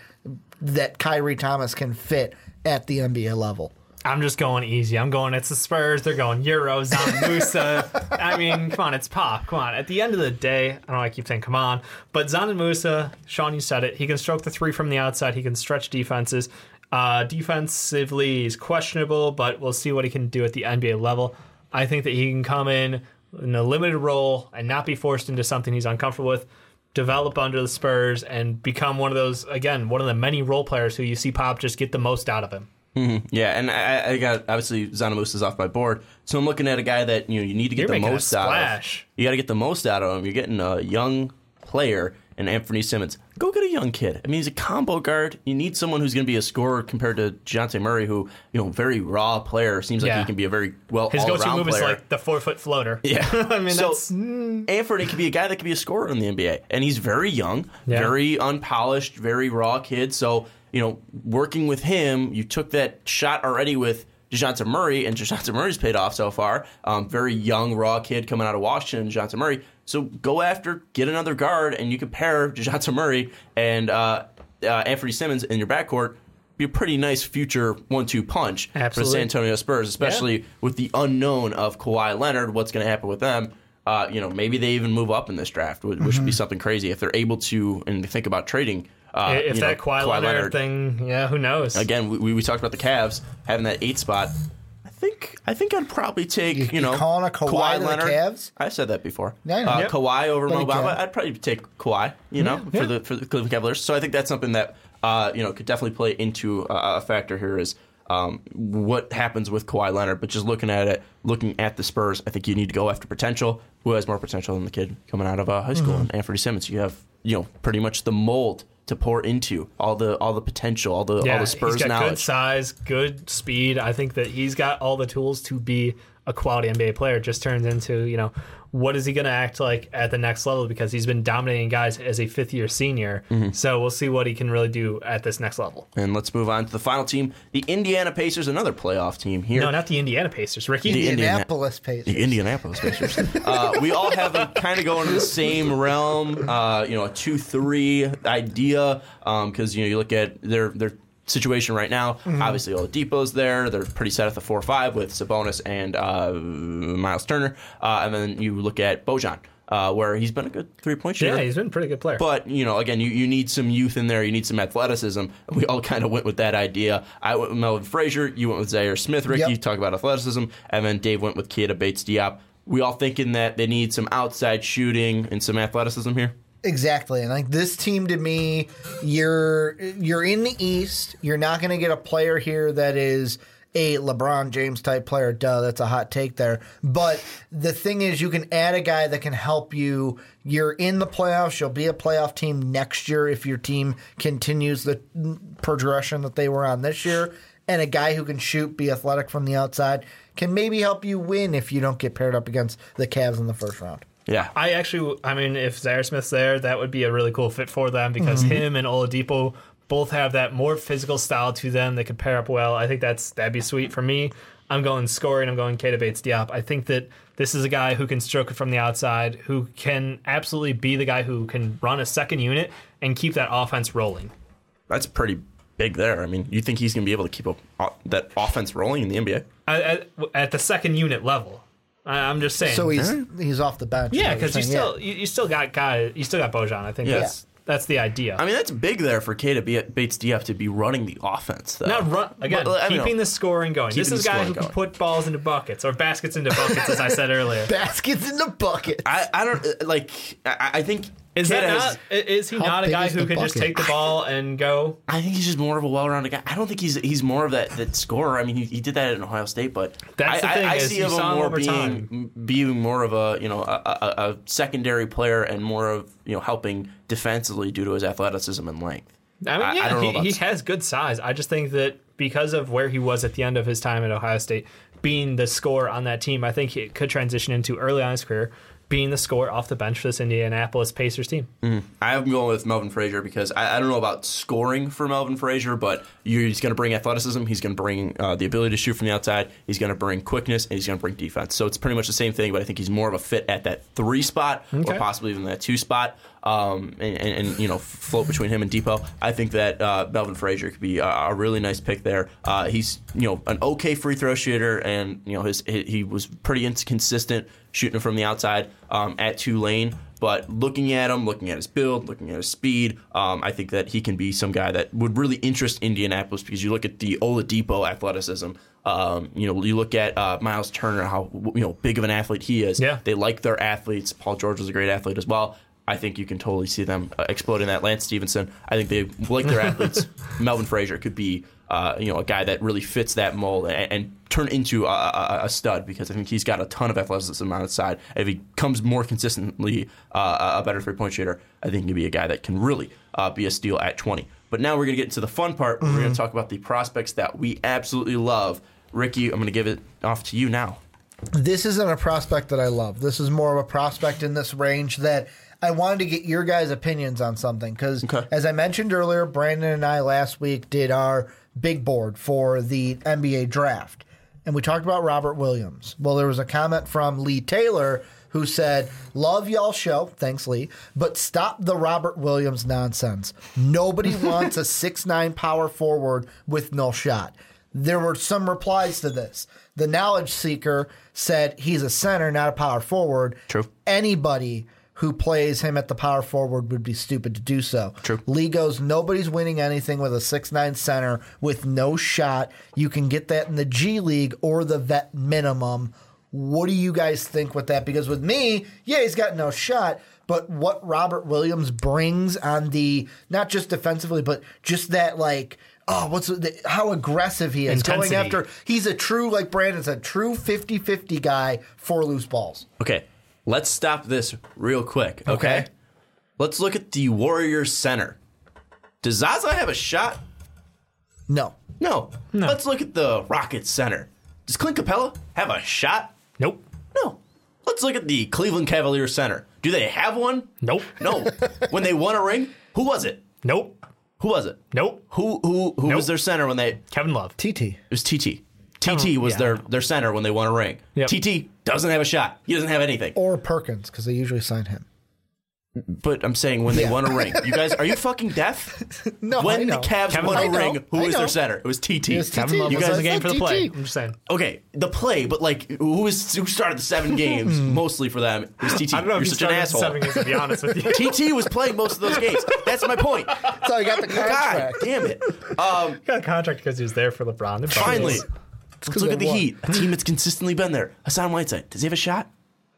that Khyri Thomas can fit at the NBA level. I'm just going easy. I'm going, it's the Spurs. They're going Euros on Musa. I mean, come on, it's pop. Come on. At the end of the day, I don't know, I keep saying come on. But Dzanan Musa, Sean, you said it. He can stroke the three from the outside. He can stretch defenses. Uh, defensively, he's questionable, but we'll see what he can do at the NBA level. I think that he can come in in a limited role and not be forced into something he's uncomfortable with. Develop under the Spurs and become one of those again, one of the many role players who you see Pop just get the most out of him. Yeah, and I, I got obviously Zanamus is off my board, so I'm looking at a guy that you know you need to get You're the most out of. You got to get the most out of him. You're getting a young player in Anfernee Simons. Go get a young kid. I mean, he's a combo guard. You need someone who's going to be a scorer compared to Dejounte Murray, who you know very raw player. Seems like Yeah. he can be a very well His go-to move player. is like the four foot floater. Yeah, I mean so that's mm. Anfernee could be a guy that could be a scorer in the NBA, and he's very young, Yeah. very unpolished, very raw kid. So you know, working with him, you took that shot already with Dejounte Murray, and Dejounte Murray's paid off so far. Um, very young, raw kid coming out of Washington, Dejounte Murray. So go after, get another guard, and you can pair Dejounte Murray and uh, uh, Anfernee Simons in your backcourt. Be a pretty nice future one-two punch for the San Antonio Spurs, especially with the unknown of Kawhi Leonard. What's going to happen with them? Uh, you know, maybe they even move up in this draft, which, which would be something crazy if they're able to and think about trading. Uh, if that know, Kawhi, Leonard, thing, yeah, who knows? again. We, we talked about the Cavs having that eight spot. I think I think I'd probably take you, You- know you calling a Kawhi to the Leonard. Cavs? I said that before. Yeah, Uh, Yep. Kawhi over But Mo Bamba. I'd probably take Kawhi. You know, yeah. for the for the Cleveland Cavaliers. So I think that's something that uh, you know could definitely play into a, a factor here is. Um, what happens with Kawhi Leonard? But just looking at it, looking at the Spurs, I think you need to go after potential. Who has more potential than the kid coming out of uh, high school? Mm-hmm. And Anfernee Simons, you have you know pretty much the mold to pour into all the all the potential, all the yeah, all the Spurs he's got good size, good speed. I think that he's got all the tools to be a quality NBA player. Just turns into you know what is he going to act like at the next level? Because he's been dominating guys as a fifth year senior. Mm-hmm. So we'll see what he can really do at this next level. And let's move on to the final team, the Indiana Pacers, another playoff team here. No, not the Indiana Pacers. Ricky. The Indiana- Indianapolis Pacers. The Indianapolis Pacers. uh, we all have them kind of going in the same realm, uh, you know, a two-three idea, because you know you look at their their situation right now. Mm-hmm. Obviously, Oladipo's there; they're pretty set at the four-five with Sabonis and uh, Miles Turner, uh, and then you look at Bojan, uh, where he's been a good three-point shooter. yeah, he's been a pretty good player. But you know, again, you, you need some youth in there. You need some athleticism. We all kind of went with that idea. I went with Melvin Frazier. You went with Zhaire Smith. Ricky Yep. you talk about athleticism, and then Dave went with Keita Bates Diop. We all thinking that they need some outside shooting and some athleticism here. Exactly, and like this team to me, you're you're in the East. You're not going to get a player here that is a LeBron James type player. Duh, that's a hot take there. But the thing is, you can add a guy that can help you. You're in the playoffs. You'll be a playoff team next year if your team continues the progression that they were on this year. And a guy who can shoot, be athletic from the outside, can maybe help you win if you don't get paired up against the Cavs in the first round. Yeah, I actually, I mean, if Zhaire Smith's there, that would be a really cool fit for them because Mm-hmm. him and Oladipo both have that more physical style to them. They could pair up well. I think that's that'd be sweet for me. I'm going scoring. I'm going Keita Bates Diop. I think that this is a guy who can stroke it from the outside, who can absolutely be the guy who can run a second unit and keep that offense rolling. that's pretty big there. I mean, you think he's going to be able to keep a, that offense rolling in the NBA? At, at, at the second unit level, I, I'm just saying. So he's he's off the bench. yeah, because you saying. still you, you still got guy you still got Bojan. I think Yeah. that's that's the idea. I mean, that's big there for K to Keita Bates Diop to be running the offense. Though. Not run again, But, I mean, keeping the scoring going. This is the a guy scoring who can put balls into buckets or baskets into buckets, as I said earlier. baskets in the bucket. I, I don't uh, like. I, I think Is that not? Is he not a guy who can just take the ball and go? I think he's just more of a well-rounded guy. I don't think he's he's more of that, that scorer. I mean, he, he did that in Ohio State, but That's I, the thing I, I is see him more being time. being more of a you know a, a, a secondary player and more of you know helping defensively due to his athleticism and length. I mean, yeah, I don't know he, he has good size. I just think that because of where he was at the end of his time at Ohio State, being the scorer on that team, I think he could transition into early on his career being the scorer off the bench for this Indianapolis Pacers team. I am going with Melvin Frazier because I, I don't know about scoring for Melvin Frazier, but he's going to bring athleticism. He's going to bring uh, the ability to shoot from the outside. He's going to bring quickness, and he's going to bring defense. So it's pretty much the same thing, but I think he's more of a fit at that three spot Okay. or possibly even that two spot. Um, and, and, and you know float between him and Depot. I think that uh, Melvin Frazier could be a, a really nice pick there. Uh, he's you know an okay free throw shooter, and you know his he, he was pretty inconsistent shooting from the outside um, at Tulane. But looking at him, looking at his build, looking at his speed, um, I think that he can be some guy that would really interest Indianapolis because you look at the Oladipo athleticism. Um, you know, you look at uh, Miles Turner, how you know big of an athlete he is. Yeah. they like their athletes. Paul George was a great athlete as well. I think you can totally see them uh, exploding that. Lance Stephenson, I think they like their athletes. Melvin Frazier could be, uh, you know, a guy that really fits that mold and, and turn into a, a, a stud because I think he's got a ton of athleticism on his side. If he comes more consistently uh, a better three point shooter, I think he can be a guy that can really uh, be a steal at 20. But now we're going to get into the fun part. We're going to talk about the prospects that we absolutely love. Ricky, I'm going to give it off to you now. This isn't a prospect that I love. This is more of a prospect in this range that I wanted to get your guys' opinions on something because, Okay. as I mentioned earlier, Brandon and I last week did our big board for the NBA draft, and we talked about Robert Williams. Well, there was a comment from Lee Taylor who said, "Love y'all show, thanks Lee, but stop the Robert Williams nonsense. Nobody wants a six nine power forward with no shot." There were some replies to this. The knowledge seeker said he's a center, not a power forward. True. Anybody who plays him at the power forward would be stupid to do so. True. Lee goes, nobody's winning anything with a six nine center with no shot. You can get that in the G League or the vet minimum. What do you guys think with that? Because with me, yeah, he's got no shot. But what Robert Williams brings on the not just defensively, but just that like oh, what's the, how aggressive he is Intensity. going after. He's a true like Brandon said, true 50-50 guy for loose balls. Okay, let's stop this real quick. Okay? Okay. Let's look at the Warriors center. Does Zaza have a shot? No, No. No. Let's look at the Rockets center. Does Clint Capela have a shot? Nope. No. Let's look at the Cleveland Cavaliers center. Do they have one? Nope. No. when they won a ring, who was it? Nope. Who was it? Nope. Who who who Nope. was their center when they? Kevin Love. TT. It was TT. Kevin- TT was yeah, their their center when they won a ring. Yep. TT doesn't have a shot. He doesn't have anything. Or Perkins, because they usually sign him. But I'm saying when they won a ring, you guys are you fucking deaf? No, when I know. the Cavs Kevin won a Love. Know, ring, who was their center? It was TT. It was Kevin TT. Love You guys- in the game for the play. I'm just saying. Okay, the play, but like who was who started the seven games mostly for them? It was TT. I don't know You're if such an asshole. seven games, to be honest with you. TT was playing most of those games. That's my point. So he got the God contract. damn it. Um, He got a contract because he was there for LeBron. They're finally, let's look at the won. Heat. A team that's consistently been there. Hassan Whiteside. Does he have a shot?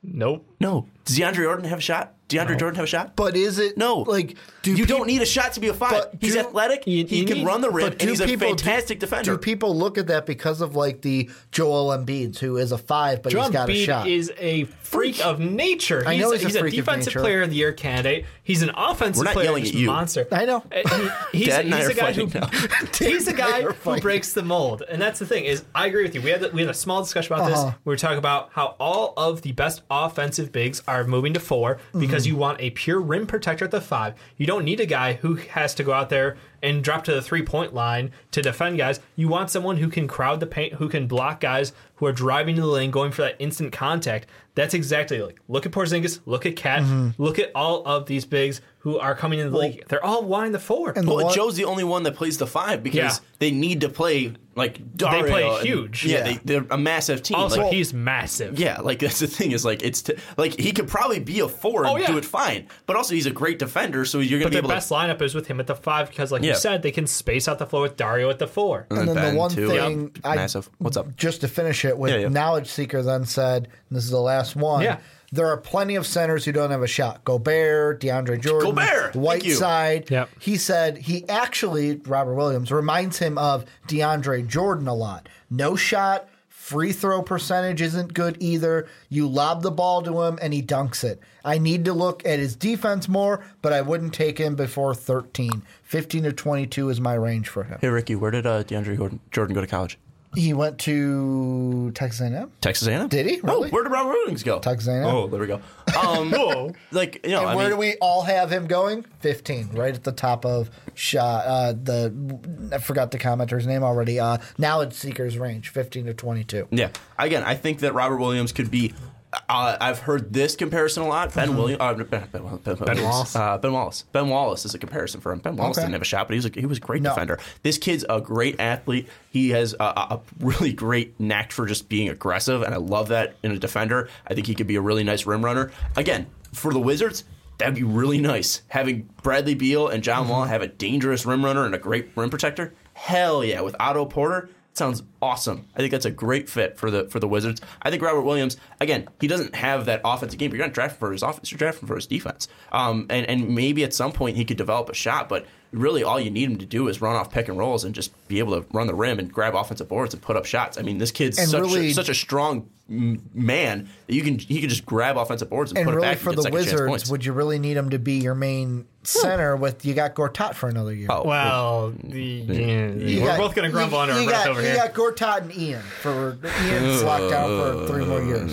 Nope. No. Does DeAndre Jordan have a shot? DeAndre Jordan have a shot? But is it No. like do you peop- don't need a shot to be a five. But He's do- athletic. You- he you can need- run the rim, and do he's a fantastic do, defender. Do people look at that because of like the Joel Embiid, who is a five, but Joel he's got a Embiid shot? is a freak of nature. I know he's a he's freak of defensive nature. player of the year candidate. He's an offensive We're not player yelling who's at you. monster. I know. Uh, he- he's Dad and I he's are a guy who fighting he's a guy who breaks the mold, and that's the thing. Is I agree with you. We had we had a small discussion about Uh-huh. this. We were talking about how all of the best offensive bigs are moving to four because Mm-hmm. you want a pure rim protector at the five. You don't need a guy who has to go out there and drop to the three point line to defend guys. You want someone who can crowd the paint, who can block guys who are driving to the lane, going for that instant contact. That's exactly like look at Porzingis, look at Cat, Mm-hmm. look at all of these bigs who are coming in the league. They're all wanting the four. And the Well, one- Joe's the only one that plays the five because Yeah. they need to play like Dario. play and- huge. Yeah, Yeah. They, they're a massive team. Also, like, he's massive. yeah, like that's the thing is like it's t- like he could probably be a four and Oh, yeah. do it fine, but also he's a great defender, so you're gonna But be their able best lineup is with him at the five because, like Yeah. you said, they can space out the floor with Dario at the four. to. And then the Ben, one too. thing Yep. I- massive. What's up? just to finish it with Yeah, yeah. Knowledge Seeker then said, and this is the last one. Yeah. There are plenty of centers who don't have a shot. Gobert, DeAndre Jordan, Gobert! Thank you. Whiteside. Yep. He said he actually, Robert Williams, reminds him of DeAndre Jordan a lot. No shot, free throw percentage isn't good either. You lob the ball to him and he dunks it. I need to look at his defense more, but I wouldn't take him before 13. 15 to 22 is my range for him. Hey Ricky, where did uh, DeAndre Jordan, Jordan go to college? He went to Texas A&M. Texas A&M. Did he? Oh, Really? where did Robert Williams go? Texas A&M. Oh, there we go. Um, Whoa. like you know, And I where mean, do we all have him going? 15, right at the top of shot. Uh, the I forgot the commenter's name already. Uh, now it's seekers range, 15 to 22. Yeah. Again, I think that Robert Williams could be. Uh, I've heard this comparison a lot. Ben Williams, uh, Ben, ben, ben, ben Wallace. uh, Ben Wallace. Ben Wallace is a comparison for him. Ben Wallace Okay. didn't have a shot, but he was a, he was a great No. defender. This kid's a great athlete. He has a, a really great knack for just being aggressive, and I love that in a defender. I think he could be a really nice rim runner. Again, for the Wizards, that'd be really nice having Bradley Beal and John Wall have a dangerous rim runner and a great rim protector. Hell yeah, with Otto Porter. Sounds awesome. I think that's a great fit for the for the Wizards. I think Robert Williams, again, he doesn't have that offensive game. You're not drafting for his offense. You're drafting for his defense. Um, and and maybe at some point he could develop a shot, but really all you need him to do is run off pick and rolls and just be able to run the rim and grab offensive boards and put up shots. I mean, this kid's such really- a, such a strong man that you can he can just grab offensive boards and, And put it back for and the get second Wizards, would you really need him to be your main center? With you got Gortat for another year. Oh, Well, the, yeah, we're got- both going to grumble you, under our you breath got, over you here. got Gortat and Ian for Ian's locked out for three more years.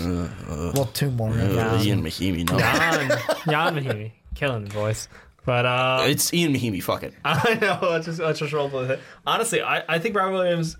well, two more. uh, Ian Mahinmi, no. Jan, Jan Mahinmi, killing the voice. But uh, It's Ian Mahinmi, fuck it. I know. Let's just let's just roll with it. Honestly, I, I think Robert Williams,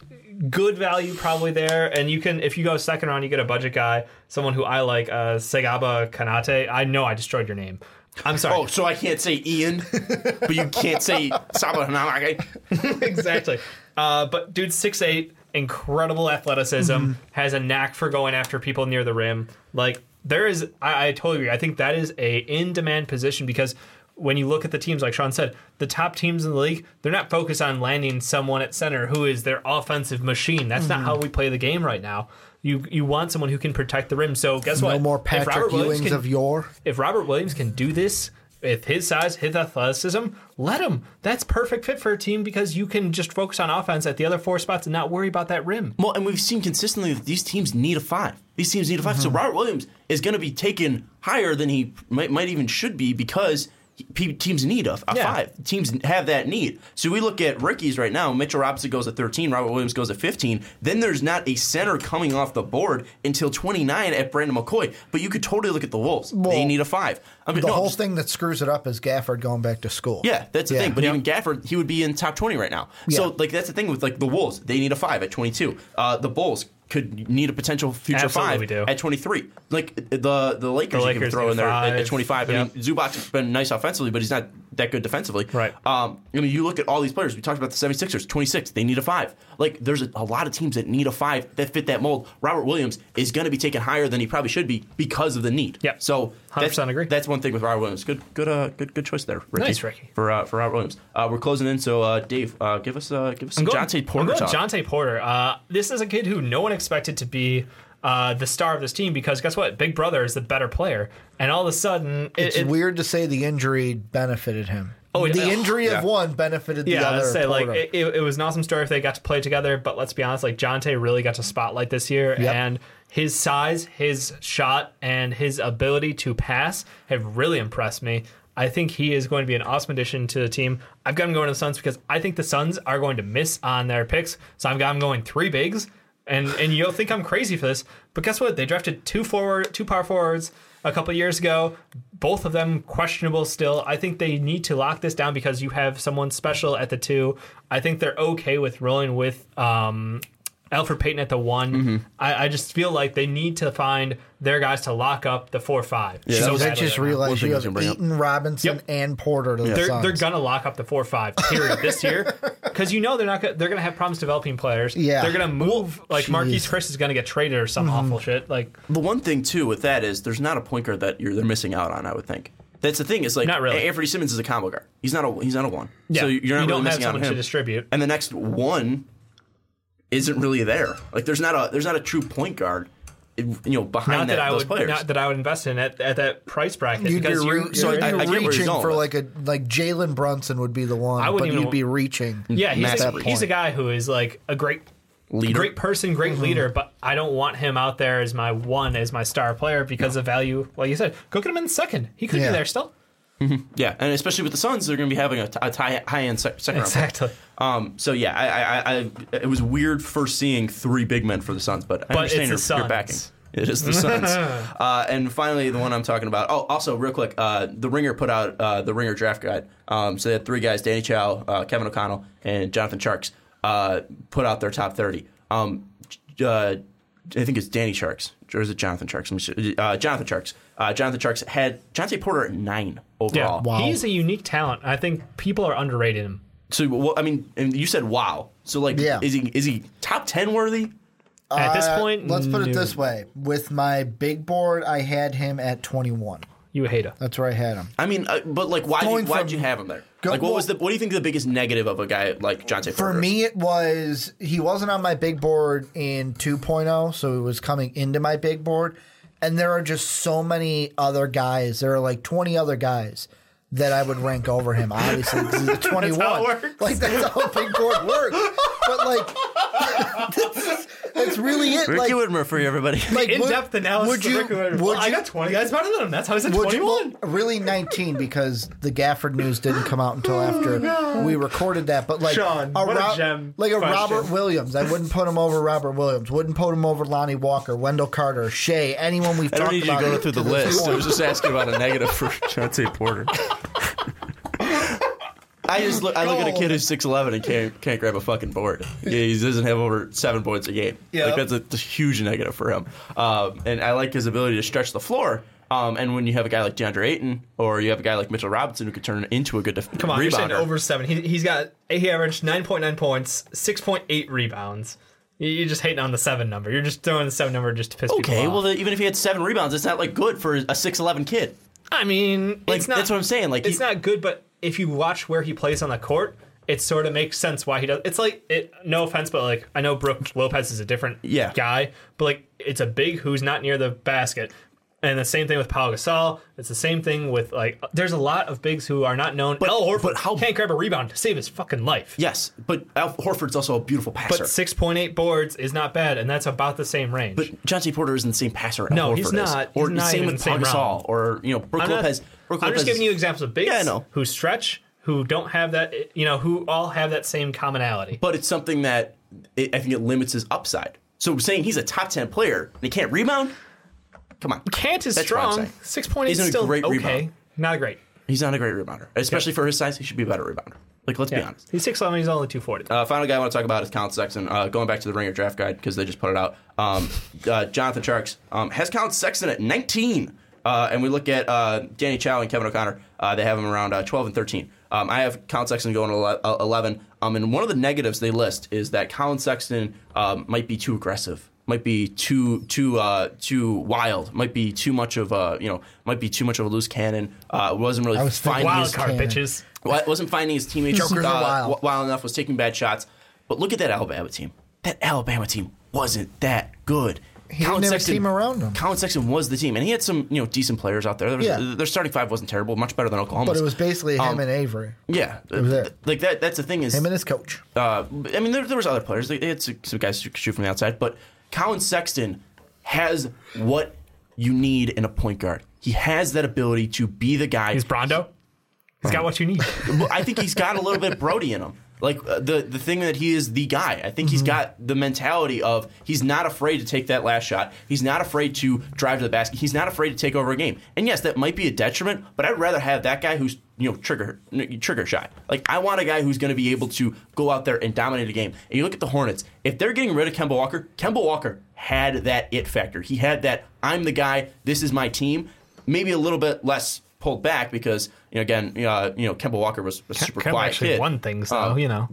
good value probably there, and you can if you go second round, you get a budget guy, someone who I like, uh, Sagaba Konate. I know I destroyed your name. I'm sorry. Oh, so I can't say Ian, but you can't say Sabahanamake. exactly. Uh, but dude, six eight, incredible athleticism, has a knack for going after people near the rim. Like there is, I, I totally agree. I think that is a in demand position because when you look at the teams, like Sean said, the top teams in the league, they're not focused on landing someone at center who is their offensive machine. That's not how mm-hmm. we play the game right now. You you want someone who can protect the rim. So guess No what? more If Patrick Robert Williams Ewings can- of yore. if Robert Williams can do this if his size, his athleticism, let him. That's perfect fit for a team because you can just focus on offense at the other four spots and not worry about that rim. Well, and we've seen consistently that these teams need a five. These teams need a 5 So mm-hmm. Robert Williams is going to be taken higher than he might, might even should be because pe- teams need a, a Yeah. five. Teams have that need. So we look at rookies right now. Mitchell Robinson goes at 13. Robert Williams goes at 15. Then there's not a center coming off the board until 29 at Brandon McCoy. But you could totally look at the Wolves. they need a five. I mean, The no, whole just- thing that screws it up is Gafford going back to school. yeah, that's the Yeah. thing. But even Gafford, he would be in top twenty right now. So like that's the thing with like the Wolves. They need a five at twenty two. Uh, the Bulls could need a potential future Absolutely five do. at twenty three. Like the the Lakers, you can throw in there at, at five. twenty five. I mean, Zubac's been nice offensively, but he's not that good defensively. Right. Um, I mean, you look at all these players. We talked about the 76ers, 26. They need a five. Like, there's a, a lot of teams that need a five that fit that mold. Robert Williams is going to be taken higher than he probably should be because of the need. Yep. So 100% agree. That's one thing with Robert Williams. Good, good, uh, good, good choice there, Ricky. Nice, Ricky. For uh, for Robert Williams. Uh, we're closing in, so uh, Dave, uh, give us uh, give us some I'm going, Jontay I'm Porter going talk. Jontay Porter. Uh, this is a kid who no one expected to be uh, the star of this team because guess what? Big Brother is the better player, and all of a sudden, it, It's it- weird to say the injury benefited him. Oh, it- the injury yeah. of one benefited the Yeah, other. I'd say like Porter. it, it, it was an awesome story if they got to play together. But let's be honest, like Jontay really got to spotlight this year, Yep. and his size, his shot, and his ability to pass have really impressed me. I think he is going to be an awesome addition to the team. I've got him going to the Suns because I think the Suns are going to miss on their picks. So I've got him going three bigs. And and you'll think I'm crazy for this, but guess what? They drafted two forward, two power forwards a couple years ago. Both of them questionable still. I think they need to lock this down because you have someone special at the two. I think they're okay with rolling with um, Elfrid Payton at the one. Mm-hmm. I, I just feel like they need to find their guys to lock up the four five. Yeah, so that was- I just right now. realized you have gonna up. Ayton Robinson Yep. and Porter to the they're Suns. they're gonna lock up the four five period this year because you know they're not gonna, they're gonna have problems developing players. Yeah. they're gonna move like Marquese Jeez. Chris is gonna get traded or some awful shit. Like The one thing too with that is there's not a point guard that you're they're missing out on. I would think. That's the thing. Is like Not really. Anfernee Simons is a combo guard. He's not a he's not a one. Yeah, So you're not you really don't have missing out on someone to him. distribute. And the next one isn't really there. Like there's not a there's not a true point guard. You know behind not that, I those would players. not that I would invest in at, at that price bracket You'd be, because re- you, so you'd I- be I get where he's reaching going for with like a like Jalen Brunson would be the one, I wouldn't but even- you'd be reaching. yeah he's Max a, Breed. he's a guy who is like a great Leader. great person great leader but I don't want him out there as my one as my star player because of value like you said go get him in second he could Yeah. be there still Mm-hmm. Yeah, and especially with the Suns, they're going to be having a, t- a high-end sec- second round. pick. exactly Um, so yeah, I, I, I, I, it was weird first seeing three big men for the Suns, but I But understand it's your, the your backing. It is the Suns. uh, and finally, the one I'm talking about. Oh, also, real quick, uh, the Ringer put out uh, the Ringer draft guide. Um, so they had three guys: Danny Chau, uh, Kevin O'Connor, and Jonathan Tjarks. Uh, put out their top thirty. Um, uh, I think it's Danny Sharks. Or is it Jonathan Tjarks? Let me see. Uh, Jonathan Tjarks. Uh, Jonathan Tjarks had Jontay Porter at nine yeah overall. Wow. he's a unique talent I think people are underrated him So, well, I mean, and you said wow. So, like, Yeah. is he is he top ten worthy? at this Uh, point let's put it no. this way: with my big board, I had him at 21. you hate him That's where I had him. I mean, uh, but like, why Going did, why'd from- you have him there? Go- like, what was the what do you think the biggest negative of a guy like Jontay. For me, it was he wasn't on my big board in 2.0, so it was coming into my big board. And there are just so many other guys. There are like 20 other guys that I would rank over him. Obviously, 'cause he's a 21. how. Like that's how big board works. But like, that's, that's really it. Ricky like, Widmer for you, everybody. like would- in-depth analysis Would of you? Ricky Would Well, I got 20 guys better than him that's how I at Would you- 21 well, really 19 because the Gafford news didn't come out until oh, after we recorded that. But like Sean, what a gem like a question. Robert Williams, I wouldn't put him over Robert Williams. Wouldn't put him over Lonnie Walker, Wendell Carter, Shai, anyone we've I don't talked need you about. to go through the to this list. I was just asking about a negative for Jontay Porter. I just look, I look at a kid who's six eleven and can't can't grab a fucking board. He doesn't have over seven points a game. Yep. Like that's a, a huge negative for him. Um, and I like his ability to stretch the floor. Um, and when you have a guy like DeAndre Ayton or you have a guy like Mitchell Robinson who could turn into a good def- Come on, you're saying over seven. He, he's got he averaged nine point nine points, six point eight rebounds. You- You're just hating on the seven number. You're just throwing the seven number just to piss Okay, people well, off. the, even if he had seven rebounds, it's not like good for a six eleven kid. I mean, Like it's not, that's what I'm saying. Like it's he- not good, but if you watch where he plays on the court, it sort of makes sense why he does. It's like it. No offense, but like I know Brook Lopez is a different Yeah. guy, but like it's a big who's not near the basket. And the same thing with Pau Gasol. It's the same thing with like. There's a lot of bigs who are not known. But- Al Horford but how- can't grab a rebound to save his fucking life. Yes, but Al Horford's also a beautiful passer. But six point eight boards is not bad, and that's about the same range. But Jontay Porter isn't the same passer. Al No, Horford he's is. not. Or He's not same even with the same Pau Gasol, or you know, I'm, not- Lopez. Brook I'm Lopez just giving you examples of bigs Yeah, I know. who stretch, who don't have that, you know, who all have that same commonality. but it's something that it, I think it limits his upside. So saying he's a top ten player and he can't rebound, come on, Kant is That's what I'm strong. saying. Six point eight He's is a still great okay. rebounder. Not great. he's not a great rebounder, especially for his size. He should be a better rebounder. Like, let's be Yeah. honest. He's six eleven. He's only two forty. Uh, final guy I want to talk about is Collin Sexton. Uh, going back to the Ringer draft guide because they just put it out. Um, uh, Jonathan Tjarks um, has Collin Sexton at 19. Uh, and we look at uh, Danny Chau and Kevin O'Connor. Uh, they have him around uh, 12 and 13. Um, I have Collin Sexton going to ele- uh, 11. Um, and one of the negatives they list is that Collin Sexton um, might be too aggressive, might be too too uh, too wild, might be too much of a you know might be too much of a loose cannon. Uh, wasn't really I was finding Wild his card cannon. bitches. wasn't finding his teammates uh, wild. wild enough, was taking bad shots. But look at that Alabama team. That Alabama team wasn't that good. He didn't have a team around him. Collin Sexton was the team, and he had some you know decent players out there. there was, Yeah. Their starting five wasn't terrible, much better than Oklahoma. But it was basically him Um, and Avery. yeah, was like that. That's the thing is Him and his coach. uh, I mean, there, there was other players. They, had some, some guys who could shoot from the outside, but Collin Sexton has what you need in a point guard. He has that ability to be the guy. He's Brondo. He's got what you need. I think he's got a little bit Brody in him. Like uh, the the thing that he is the guy. I think he's got the mentality of he's not afraid to take that last shot. He's not afraid to drive to the basket. He's not afraid to take over a game. And yes, that might be a detriment, but I'd rather have that guy who's you know trigger trigger shy. Like I want a guy who's going to be able to go out there and dominate a game. And you look at the Hornets. If they're getting rid of Kemba Walker, Kemba Walker had that it factor. He had that I'm the guy. This is my team. Maybe a little bit less pulled back because you know again uh, you know Kemba Walker was a super Kemba quiet actually kid. won things though, Uh, you know.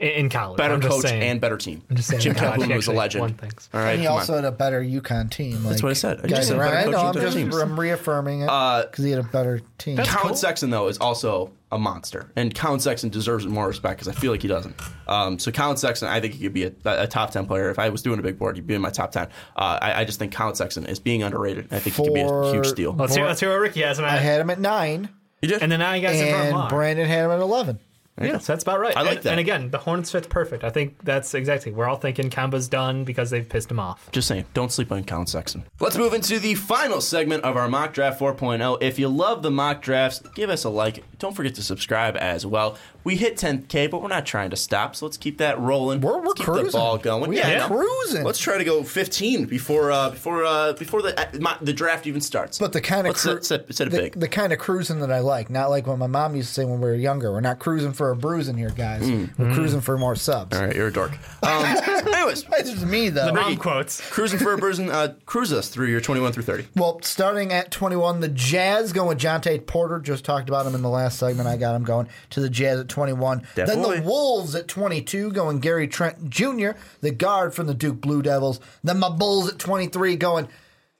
In, in college, better I'm coach saying. and better team. I'm just saying, Jim in Calhoun was a legend. won things. All right, And he also on. had a better UConn team. Like, That's what I said. I just guys said around- better I coach know. and I'm just teams. I'm reaffirming it Uh, because he had a better team. That's Collin cool. Sexton though is also a monster, and Collin Sexton deserves more respect because I feel like he doesn't. Um, so Collin Sexton, I think he could be a, a top ten player. If I was doing a big board, he'd be in my top ten. Uh, I, I just think Collin Sexton is being underrated. I think he could be a huge steal. Let's hear, let's hear what Ricky has. And, I had him at nine, You did? and then now you guys in and Mark. Brandon had him at eleven. Yes, that's about right. I like and, that. And again, the Hornets fit's perfect. I think that's exactly. We're all thinking Kemba's done because they've pissed him off. Just saying, don't sleep on Collin Sexton. Let's move into the final segment of our mock draft 4.0. If you love the mock drafts, give us a like. Don't forget to subscribe as well. We hit 10k, but we're not trying to stop, so let's keep that rolling. We're- we're Let's keep the cruising. ball going. We yeah, are I cruising. Let's try to go 15 before uh, before uh, before the uh, mo- the draft even starts. But the kind of let's set, set, set the, big. the kind of cruising that I like, not like what my mom used to say when we were younger. We're not cruising for a bruising here, guys. We're cruising for more subs. Mm. All right, you're a dork. Um, anyways, It's just me though. Mom quotes. cruising for a bruising. Uh, cruise us through your 21 through 30. Well, starting at 21, the Jazz going with Jontay Porter. Just talked about him in the last segment. I got him going to the Jazz at 21. That then boy. the Wolves at 22 going Gary Trent Jr., the guard from the Duke Blue Devils. Then my Bulls at 23 going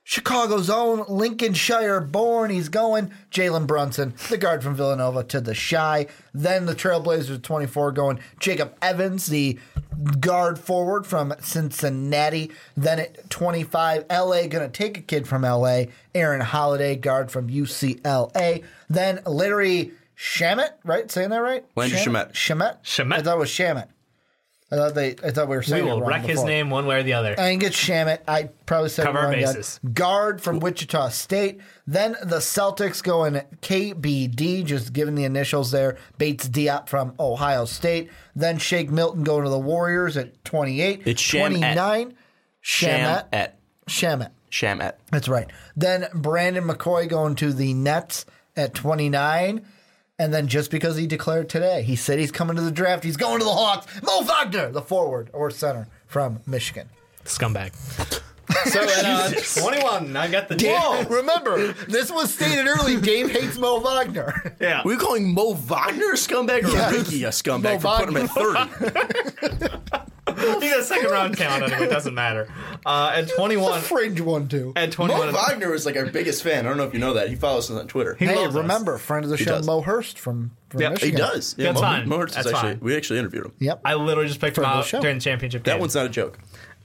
Chicago's own Lincolnshire born. He's going Jalen Brunson, the guard from Villanova, to the Shy. Then the Trailblazers 24 going Jacob Evans, the guard forward from Cincinnati. Then at 25, LA going to take a kid from LA, Aaron Holiday, guard from UCLA. Then Larry Shamet, right? Saying that right? Landry Shamet. Shamet. Shamet. I thought it was Shamet. I thought they. I thought we were We saying it will wrong wreck his before. name one way or the other. I didn't get Shamit. I probably said Cover it our wrong. bases. Guard from Wichita State. Then the Celtics going KBD, just giving the initials there. Bates Diop from Ohio State. Then Shake Milton going to the Warriors at 28. It's Shamet. 29. Shamet. Shamet. Shamet. Shamet. That's right. Then Brandon McCoy going to the Nets at 29. And then just because he declared today, he said he's coming to the draft, he's going to the Hawks. Mo Wagner, the forward or center from Michigan. Scumbag. so at uh, 21, I got the Whoa! Remember, this was stated early. Dave hates Mo Wagner. Yeah. Were you calling Mo Wagner a scumbag or Yes. Ricky a scumbag Mo for putting him at 30? He got a second round count anyway. It doesn't matter. Uh, at 21, Fringe one too. at Mo 21, Wagner is like our biggest fan. I don't know if you know that. He follows us on Twitter. He Hey, loves us. remember, friend of the show, does. Mo Hurst from, from Yeah, he he Michigan. does. That's Mo, fine. Mo Hurst is That's actually, fine. we actually interviewed him. Yep. I literally just picked him Friend the out show. during the championship game. That one's not a joke.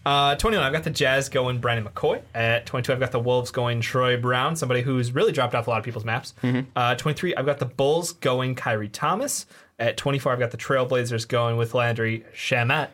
Uh, 21, I've got the Jazz going Brandon McCoy. At 22, I've got the Wolves going Troy Brown, somebody who's really dropped off a lot of people's maps. Uh, 23, I've got the Bulls going Khyri Thomas. At 24, I've got the Trailblazers going with Landry Shamet.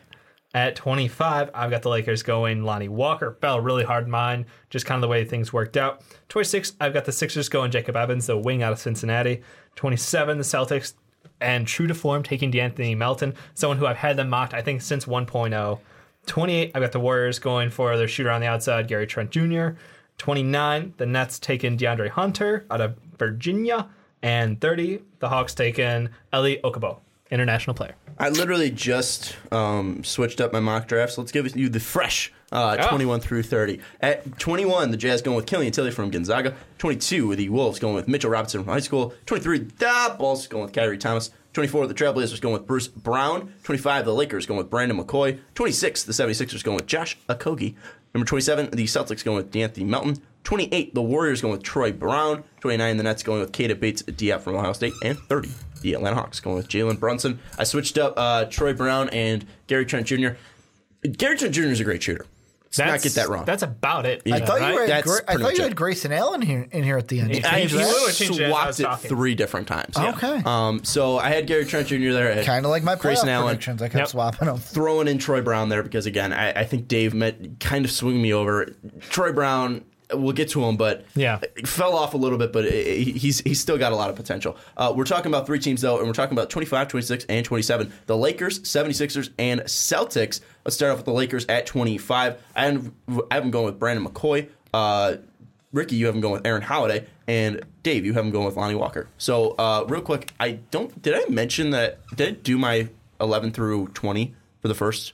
At 25, I've got the Lakers going Lonnie Walker. Fell really hard mine, just kind of the way things worked out. 26, I've got the Sixers going Jacob Evans, the wing out of Cincinnati. 27, the Celtics and true to form taking De'Anthony Melton, someone who I've had them mocked, I think, since 1.0. 28, I've got the Warriors going for their shooter on the outside, Gary Trent Jr. 29, the Nets taking DeAndre Hunter out of Virginia. And 30, the Hawks taking Elie Okobo, international player. I literally just um, switched up my mock draft, so let's give you the fresh uh, Oh. 21 through 30. At 21, the Jazz going with Killian Tillie from Gonzaga. 22, the Wolves going with Mitchell Robinson from high school. 23, the Bulls going with Khyri Thomas. 24, the Trailblazers going with Bruce Brown. 25, the Lakers going with Brandon McCoy. 26, the 76ers going with Josh Okogie. Number 27, the Celtics going with De'Anthony Melton. 28, the Warriors going with Troy Brown. 29, the Nets going with Keita Bates Diop from Ohio State. And 30, the Atlanta Hawks going with Jalen Brunson. I switched up uh, Troy Brown and Gary Trent Jr. Gary Trent Jr. is a great shooter. Let's not get that wrong. That's about it. I thought you right? had That's Gra- I thought you had Grayson Allen here in here at the end. Yeah. I Change that. You would change it I was swapped it three different times. Okay. Um, so I had Gary Trent Jr. there. I had Kind of like my playoff Grayson Allen. predictions. I kept Yep. swapping them. throwing in Troy Brown there because again, I, I think Dave met kind of swing me over. Troy Brown, we'll get to him, but Yeah. fell off a little bit, but he's he's still got a lot of potential. Uh, we're talking about three teams though, and we're talking about 25, 26, and 27. The Lakers, 76ers, and Celtics. Let's start off with the Lakers at 25. I have, I have them going with Brandon McCoy. Uh, Ricky, you have him going with Aaron Holiday, and Dave, you have him going with Lonnie Walker. So, uh, real quick, I don't did I mention that? Did I do my 11 through 20 for the first?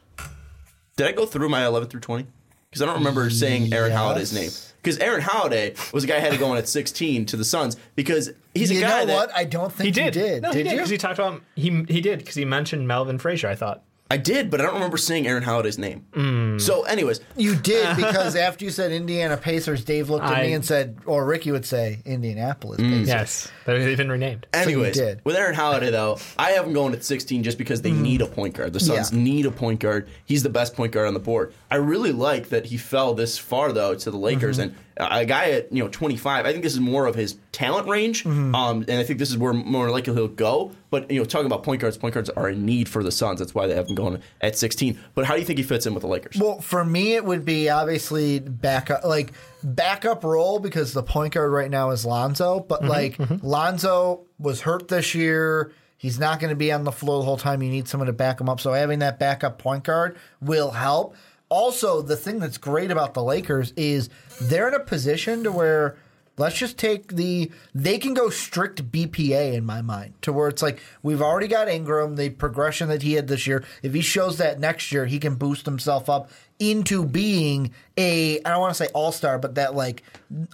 Did I go through my 11 through 20? Because I don't remember saying Aaron Yes. Holiday's name. Because Aaron Holiday was a guy I had to go on at 16 to the Suns because he's a guy know that what? I don't think He did. you did. No, he did did because he talked about he he did because he mentioned Melvin Frazier. I thought. I did, but I don't remember seeing Aaron Holiday's name. Mm. So, anyways, You did because after you said Indiana Pacers, Dave looked at me and said, or Ricky would say Indianapolis Pacers. Yes, they've been renamed. Anyways, did. with Aaron Holiday though, I have him going at 16 just because they need a point guard. The Suns. Yeah. need a point guard. He's the best point guard on the board. I really like that he fell this far though to the Lakers Mm-hmm. and a guy at you know 25. I think this is more of his talent range, Mm-hmm. um, and I think this is where more likely he'll go. But you know, talking about point guards, point guards are a need for the Suns. That's why they have him going at 16. But how do you think he fits in with the Lakers? Well, for me, it would be obviously backup, like backup role because the point guard right now is Lonzo. But mm-hmm, like mm-hmm. Lonzo was hurt this year, he's not going to be on the floor the whole time. You need someone to back him up. So having that backup point guard will help. Also, the thing that's great about the Lakers is they're in a position to where let's just take the they can go strict BPA in my mind to where it's like we've already got Ingram the progression that he had this year if he shows that next year he can boost himself up into being a I don't want to say all-star but that like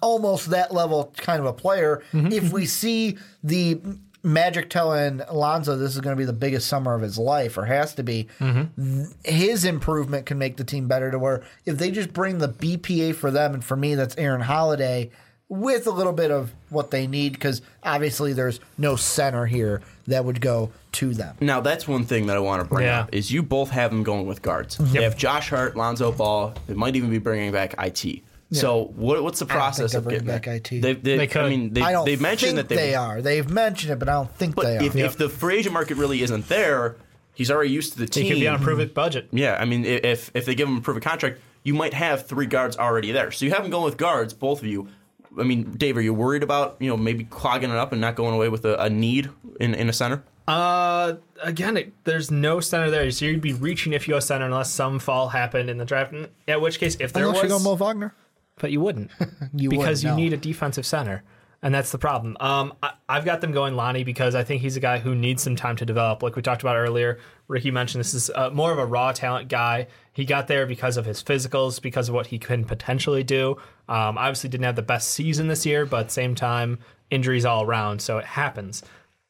almost that level kind of a player mm-hmm. if we see the Magic telling Lonzo this is going to be the biggest summer of his life, or has to be. Mm-hmm. His improvement can make the team better. To where if they just bring the BPA for them, and for me, that's Aaron Holiday with a little bit of what they need, because obviously there's no center here that would go to them. Now that's one thing that I want to bring Yeah. up is you both have them going with guards. They have Josh Hart, Lonzo Ball. They might even be bringing back IT. So what, what's the process of getting back IT. They, they, They I could. mean, they, I don't they've mentioned think that they, they are. They've mentioned it, but I don't think But they are. if, if the free agent market really isn't there, he's already used to the team. He could be on a prove budget. Yeah, I mean, if if they give him a proof of contract, you might have three guards already there. So you have them going with guards, both of you. I mean, Dave, are you worried about you know maybe clogging it up and not going away with a, a need in, in a center? Uh, again, it, there's no center there, so you'd be reaching if you go center unless some fall happened in the draft. And At which case, if there Unless you go was, Mo Wagner. but you wouldn't, You because wouldn't, you no. need a defensive center, and that's the problem. Um, I, I've got them going Lonnie because I think he's a guy who needs some time to develop. Like we talked about earlier, Ricky mentioned this is uh, more of a raw talent guy. He got there because of his physicals, because of what he can potentially do. Um, obviously, didn't have the best season this year, but same time, injuries all around, so it happens.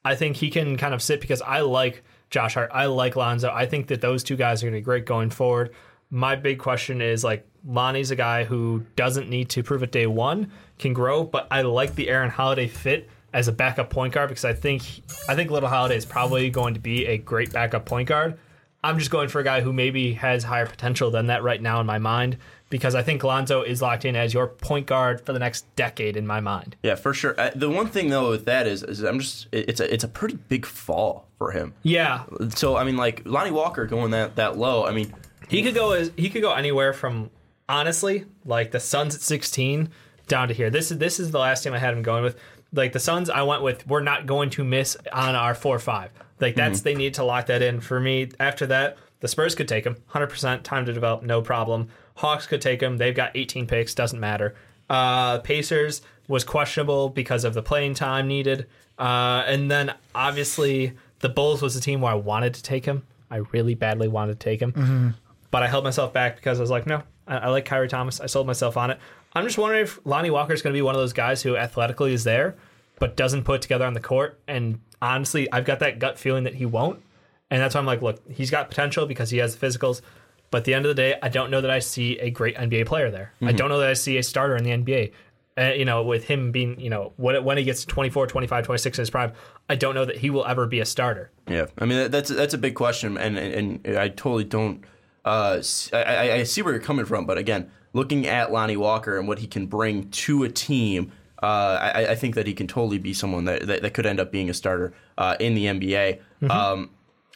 I think he can kind of sit because I like Josh Hart. I like Lonzo. I think that those two guys are going to be great going forward. My big question is like Lonnie's a guy who doesn't need to prove it day one, can grow, but I like the Aaron Holiday fit as a backup point guard because I think I think Little Holiday is probably going to be a great backup point guard. I'm just going for a guy who maybe has higher potential than that right now in my mind because I think Lonzo is locked in as your point guard for the next decade in my mind. Yeah, for sure. The one thing though with that is, is I'm just it's a it's a pretty big fall for him. Yeah, So I mean, like Lonnie Walker going that that low. I mean, he could go as he could go anywhere from honestly like the Suns at 16 down to here. This is this is the last team I had him going with. Like the Suns, I went with. We're not going to miss on our four five. Like that's they need to lock that in for me. After that, the Spurs could take him 100 percent time to develop, no problem. Hawks could take him. They've got 18 picks, doesn't matter. Uh, Pacers was questionable because of the playing time needed. Uh, and then obviously the Bulls was the team where I wanted to take him. I really badly wanted to take him but I held myself back because I was like, no, I, I like Khyri Thomas. I sold myself on it. I'm just wondering if Lonnie Walker is going to be one of those guys who athletically is there, but doesn't put it together on the court. And honestly, I've got that gut feeling that he won't. And that's why I'm like, look, he's got potential because he has the physicals. But at the end of the day, I don't know that I see a great NBA player there. I don't know that I see a starter in the NBA. Uh, you know, with him being, you know, when, when he gets 24, 25, 26 in his prime, I don't know that he will ever be a starter. Yeah, I mean that's that's a big question, and and, and I totally don't. Uh, s- I, I- I see where you're coming from, but again, looking at Lonnie Walker and what he can bring to a team, uh, I, I think that he can totally be someone that, that, that could end up being a starter uh, in the NBA. Mm-hmm. Um,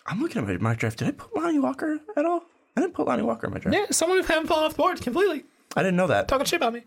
I'm looking at my mock draft. Did I put Lonnie Walker at all? I didn't put Lonnie Walker in my draft. Yeah, someone who haven't fallen off the board completely. I didn't know that. Talking shit about me.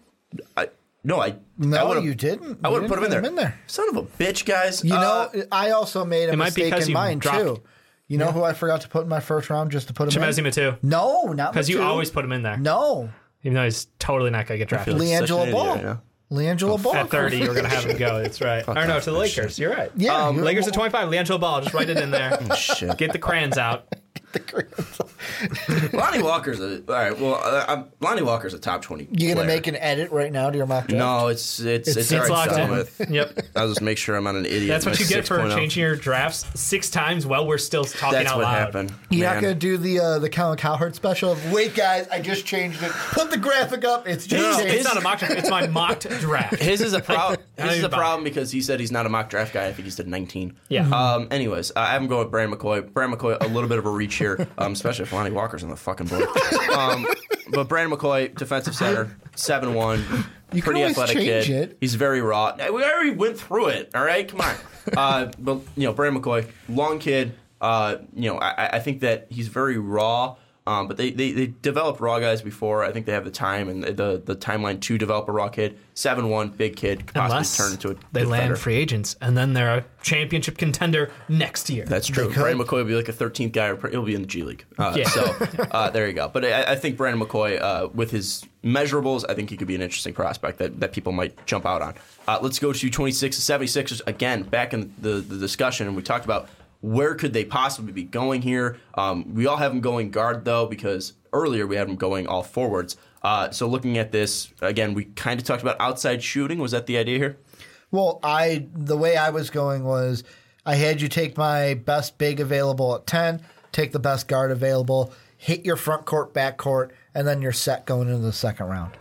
I, no, I No, I would've- you didn't. I would have put him in didn't there. in there. Son of a bitch, guys. You Uh, know, I also made a It mistake in you mine dropped- too. You know who I forgot to put in my first round just to put him Chimezie in? Metu. No, not Because you always put him in there. No, Even though he's totally not going to get drafted. like such an LiAngelo Ball. right now. LiAngelo Ball. At 30, you're going to have him go. That's right. Or no, off, to the Lakers. You're right. Yeah, Um, you're- Lakers at 25. Leandro Ball. Just write it in there. Shit. Get the crayons out. Lonnie Walker's a all right. Well, uh, I'm, Lonnie Walker's a top twenty. You gonna player. make an edit right now to your mock draft? No, it's it's it's, It's- already It's locked done in. with. Yep. I'll just make sure I'm not an idiot. That's what you get for 6.0. changing your drafts six times while we're still talking That's out what loud. happened. You're man. not gonna do the uh, the Colin Cowherd special of wait, guys, I just changed it. Put the graphic up. It's just No, changed. it's not a mock draft. It's my mocked draft. His is a problem. His is even a bother. problem because he said he's not a mock draft guy. I think he's at 19. Yeah. Um. Anyways, uh, I have him going with Brandon McCoy. Brandon McCoy, a little bit of a reach here, um, especially if Lonnie Walker's on the fucking board. Um, but Brandon McCoy, defensive center, seven one, You pretty always athletic change kid. it. He's very raw. We already went through it. All right, come on. Uh, but you know, Brandon McCoy, long kid. Uh, you know, I, I think that he's very raw. Um, but they, they, they developed raw guys before. I think they have the time and the the timeline to develop a raw kid. Seven one, big kid, could possibly Unless turn into a they defender. land free agents and then they're a championship contender next year. That's true. Brandon McCoy will be like a 13th guy. Or he'll be in the G League. Uh, Yeah. So uh, there you go. But I, I think Brandon McCoy, uh, with his measurables, I think he could be an interesting prospect that, that people might jump out on. Uh, let's go to 26 76ers Again, back in the, the discussion, and we talked about where could they possibly be going here. Um, we all have them going guard, though, because earlier we had them going all forwards. Uh, so looking at this, again, we kind of talked about outside shooting. Was that the idea here? Well, I the way I was going was I had you take my best big available at ten, take the best guard available, hit your front court, back court, and then you're set going into the second round.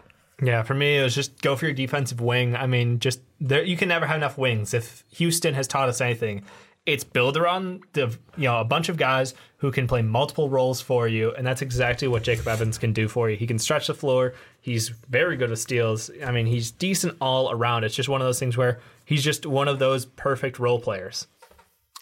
Yeah, for me, it was just go for your defensive wing. I mean, just there, you can never have enough wings. If Houston has taught us anything, it's build around the you know a bunch of guys who can play multiple roles for you, and that's exactly what Jacob Evans can do for you. He can stretch the floor. He's very good with steals. I mean, he's decent all around. It's just one of those things where he's just one of those perfect role players.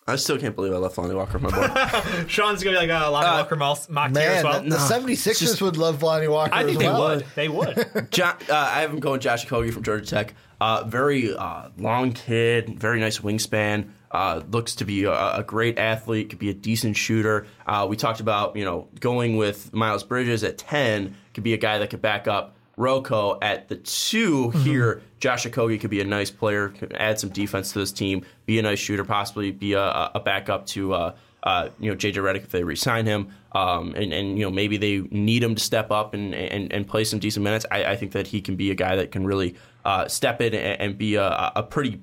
I still can't believe I left Lonnie Walker off my board. Sean's gonna be like a Lonnie Walker mock mock here Man, as well. the, the 76ers would love Lonnie Walker I think as they well. would. They would. John, uh, I have him going Josh Okogie from Georgia Tech. Uh, very uh, long kid, very nice wingspan. Uh, looks to be a, a great athlete. Could be a decent shooter. Uh, we talked about you know going with Miles Bridges at ten. Could be a guy that could back up Roko at the 2 here. Josh Okogie could be a nice player. Could add some defense to this team. Be a nice shooter. Possibly be a, a backup to. Uh, uh, you know JJ Redick if they re-sign him, um, and and you know maybe they need him to step up and and, and play some decent minutes. I, I think that he can be a guy that can really uh, step in and, and be a, a pretty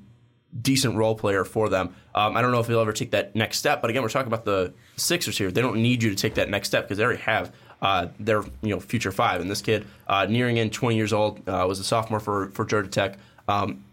decent role player for them. Um, I don't know if he'll ever take that next step, but again, we're talking about the Sixers here. They don't need you to take that next step because they already have uh, their you know future five. And this kid, uh, nearing in 20 years old, uh, was a sophomore for for Georgia Tech. Um,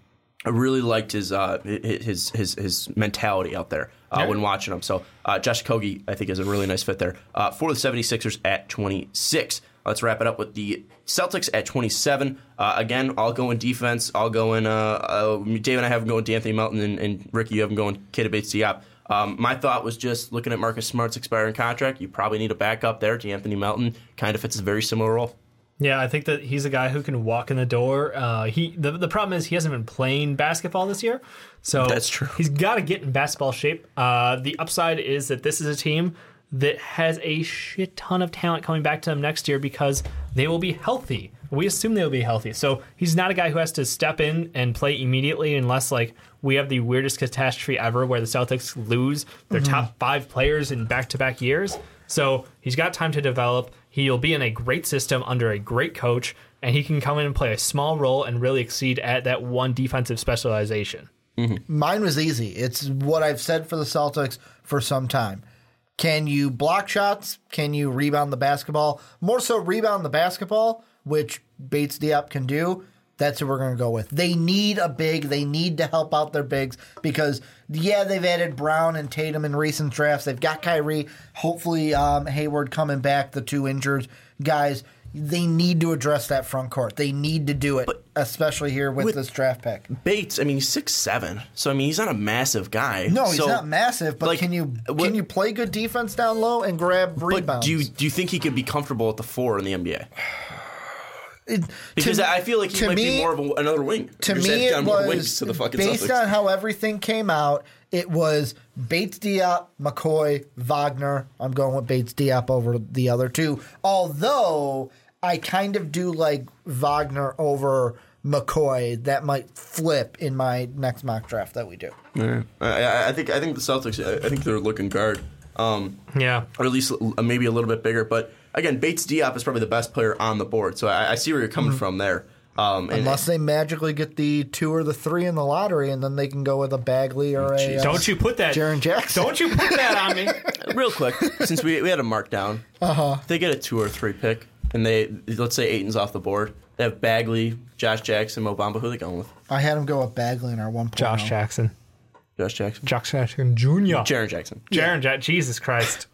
I really liked his uh, his his his mentality out there uh, Yeah. when watching him. So uh, Josh Okogie, I think, is a really nice fit there uh, for the 76ers at 26. Let's wrap it up with the Celtics at 27. Uh, again, I'll go in defense. I'll go in. Uh, uh, Dave and I have him going De'Anthony Melton, and, and Ricky, you have him going Keita Bates Diop. Um, my thought was just looking at Marcus Smart's expiring contract. You probably need a backup there. De'Anthony Melton kind of fits a very similar role. Yeah, I think that he's a guy who can walk in the door. Uh, he the, the problem is he hasn't been playing basketball this year, so That's true. He's got to get in basketball shape. Uh, the upside is that this is a team that has a shit ton of talent coming back to them next year because they will be healthy. We assume they will be healthy, so he's not a guy who has to step in and play immediately unless like we have the weirdest catastrophe ever where the Celtics lose their mm-hmm. top five players in back to back years. So he's got time to develop. He'll be in a great system under a great coach, and he can come in and play a small role and really exceed at that one defensive specialization. Mm-hmm. Mine was easy. It's what I've said for the Celtics for some time. Can you block shots? Can you rebound the basketball? More so, rebound the basketball, which Bates Diop can do. That's who we're going to go with. They need a big. They need to help out their bigs because, yeah, they've added Brown and Tatum in recent drafts. They've got Kyrie. Hopefully, um, Hayward coming back, the two injured guys. They need to address that front court. They need to do it, especially here with, with- this draft pick. Bates, I mean, he's six seven, so I mean, he's not a massive guy. No, he's not massive, but like, can you uh, what- can you play good defense down low and grab But rebounds? do you do you think he could be comfortable at the four in the NBA? It- Because to- I feel like he might me- be more of a, another wing. to me, it was wings to the fucking based on how everything came out. It was Bates Diop, McCoy, Wagner. I'm going with Bates Diop over the other two. Although I kind of do like Wagner over McCoy. That might flip in my next mock draft that we do. Yeah. I, I- I think I think the Celtics. I I think they're looking guard, um, Yeah. or at least uh, maybe a little bit bigger. But again, Bates Diop is probably the best player on the board, so I, I see where you're coming from there. Um, and, Unless they magically get the two or the three in the lottery, and then they can go with a Bagley or a. uh, Don't you put that, Jaren Jackson. Don't you put that on me. real quick, since we, we had a markdown, uh-huh. they get a two or three pick, and they let's say Ayton's off the board. They have Bagley, Josh Jackson, Mo Bamba. Who are they going with? I had him go with Bagley in our one. Josh Jackson, Josh Jackson, Josh Jackson Jr. Jaren Jackson. Jaren Jack. Jesus Christ.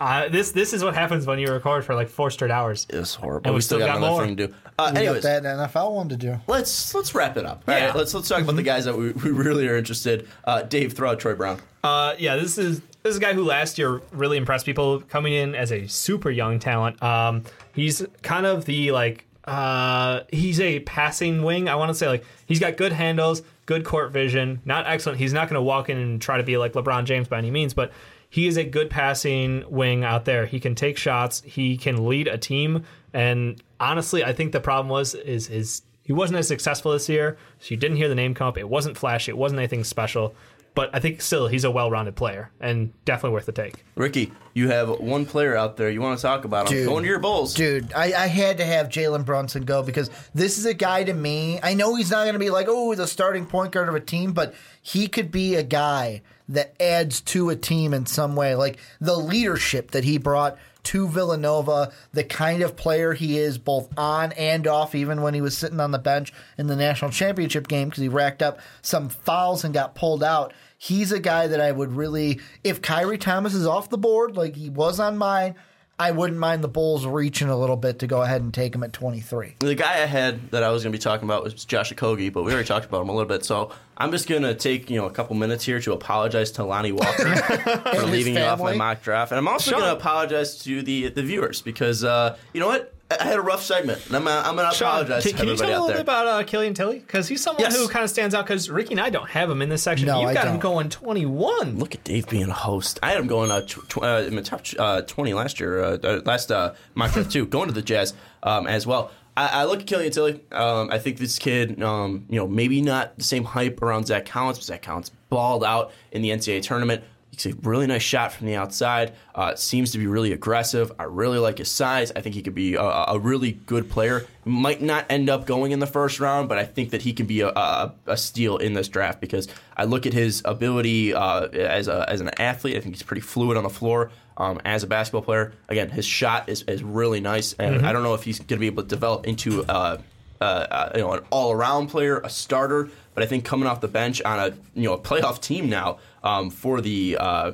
Uh, this this is what happens when you record for like four straight hours. It's horrible. And we we still still got, got another more. thing to do. Uh, We got anyways, that NFL one to do. let's let's wrap it up. All Yeah. right, let's let's talk about the guys that we, we really are interested. Uh, Dave, throw out Troy Brown. Uh, yeah, this is this is a guy who last year really impressed people coming in as a super young talent. Um, he's kind of the like uh, he's a passing wing. I want to say like he's got good handles, good court vision. Not excellent. He's not going to walk in and try to be like LeBron James by any means, but he is a good passing wing out there. He can take shots. He can lead a team. And honestly, I think the problem was is is he wasn't as successful this year. So you didn't hear the name come up. It wasn't flashy. It wasn't anything special. But I think still he's a well-rounded player and definitely worth the take. Ricky, you have one player out there you want to talk about. Dude. Going to your Bulls. Dude, I, I had to have Jalen Brunson go because this is a guy to me. I know he's not going to be like, oh, the starting point guard of a team, but he could be a guy that adds to a team in some way. Like the leadership that he brought to Villanova, the kind of player he is both on and off, even when he was sitting on the bench in the national championship game because he racked up some fouls and got pulled out. He's a guy that I would really, if Khyri Thomas is off the board like he was on mine, I wouldn't mind the Bulls reaching a little bit to go ahead and take him at 23. The guy I had that I was going to be talking about was Josh Okogie, but we already talked about him a little bit. So I'm just going to take you know a couple minutes here to apologize to Lonnie Walker for leaving you off my mock draft, and I'm also going to apologize to the the viewers because uh, you know what I had a rough segment, and I'm gonna, I'm going to apologize can, to can you everybody tell a little there. bit about uh, Killian Tillie? Because he's someone Yes. who kind of stands out. Because Ricky and I don't have him in this section. No, You've I got him don't. going 21. Look at Dave being a host. I had him going uh, tw- tw- uh, in the top uh, 20 last year, uh, uh, last uh, mock draft too, going to the Jazz um, as well. I, I look at Killian Tillie. Um, I think this kid, um, you know, maybe not the same hype around Zach Collins, but Zach Collins balled out in the NCAA tournament. He's a really nice shot from the outside. Uh, seems to be really aggressive. I really like his size. I think he could be a, a really good player. Might not end up going in the first round, but I think that he can be a, a, a steal in this draft because I look at his ability uh, as a, as an athlete. I think he's pretty fluid on the floor. Um, as a basketball player, again, his shot is, is really nice, and I don't know if he's going to be able to develop into uh, uh, uh, you know an all around player, a starter. But but I think coming off the bench on a you know a playoff team now um, for the uh,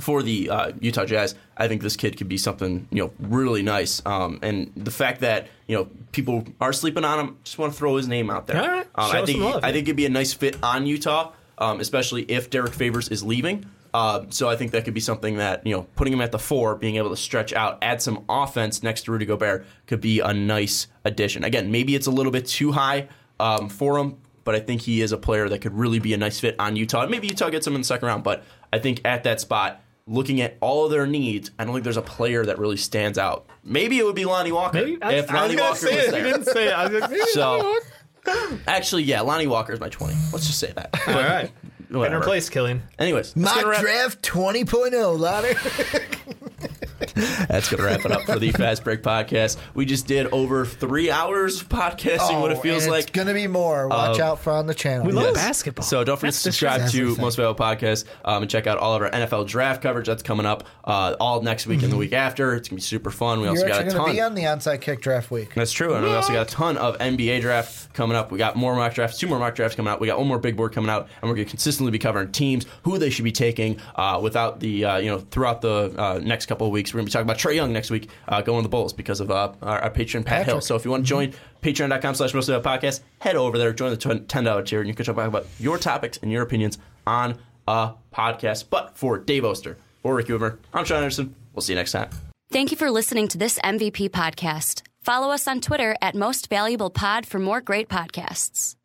for the uh, Utah Jazz, I think this kid could be something you know really nice. Um, and the fact that you know people are sleeping on him, just want to throw his name out there. All right. Um, I think love, I think it'd be a nice fit on Utah, um, especially if Derrick Favors is leaving. Uh, so I think that could be something that you know putting him at the four, being able to stretch out, add some offense next to Rudy Gobert could be a nice addition. Again, maybe it's a little bit too high um, for him, but I think he is a player that could really be a nice fit on Utah. And Maybe Utah gets him in the second round, but I think at that spot, looking at all of their needs, I don't think there's a player that really stands out. Maybe it would be Lonnie Walker Maybe I, if I Lonnie Walker say was it. there. You didn't say it. I was like, maybe So- Actually, yeah, Lonnie Walker is my 20. Let's just say that. All right. Getting Whatever. replaced, Killian. Anyways, that's Mock draft 20.0, ladder. that's gonna wrap it up for the Fast Break podcast. We just did over three hours of podcasting. what it feels Oh, like. It's going to be more. Watch Uh, out for on the channel. We love Yes. basketball. So don't forget to subscribe to everything. Most Valuable Podcast um, and check out all of our NFL draft coverage. That's coming up uh, all next week and the week after. It's gonna be super fun. We also You're got a ton. to be on the onside kick draft week. That's true. And we also got a ton of NBA draft coming up. We got more mock drafts, two more mock drafts coming out. We got one more big board coming out, and we're going to consistently be covering teams, who they should be taking uh, without the uh, you know throughout the uh, next couple of weeks. We're going to be talking about Trae Young next week, uh, going to the Bulls because of uh, our, our patron Pat Hill. So if you want to join patreon.com slash most of the podcast, head over there, join the ten dollar tier, and you can talk about your topics and your opinions on a podcast. But for Dave Oster, for Ricky Widmer, I'm Sean Anderson. We'll see you next time. Thank you for listening to this MVP podcast. Follow us on Twitter at Most Valuable Pod for more great podcasts.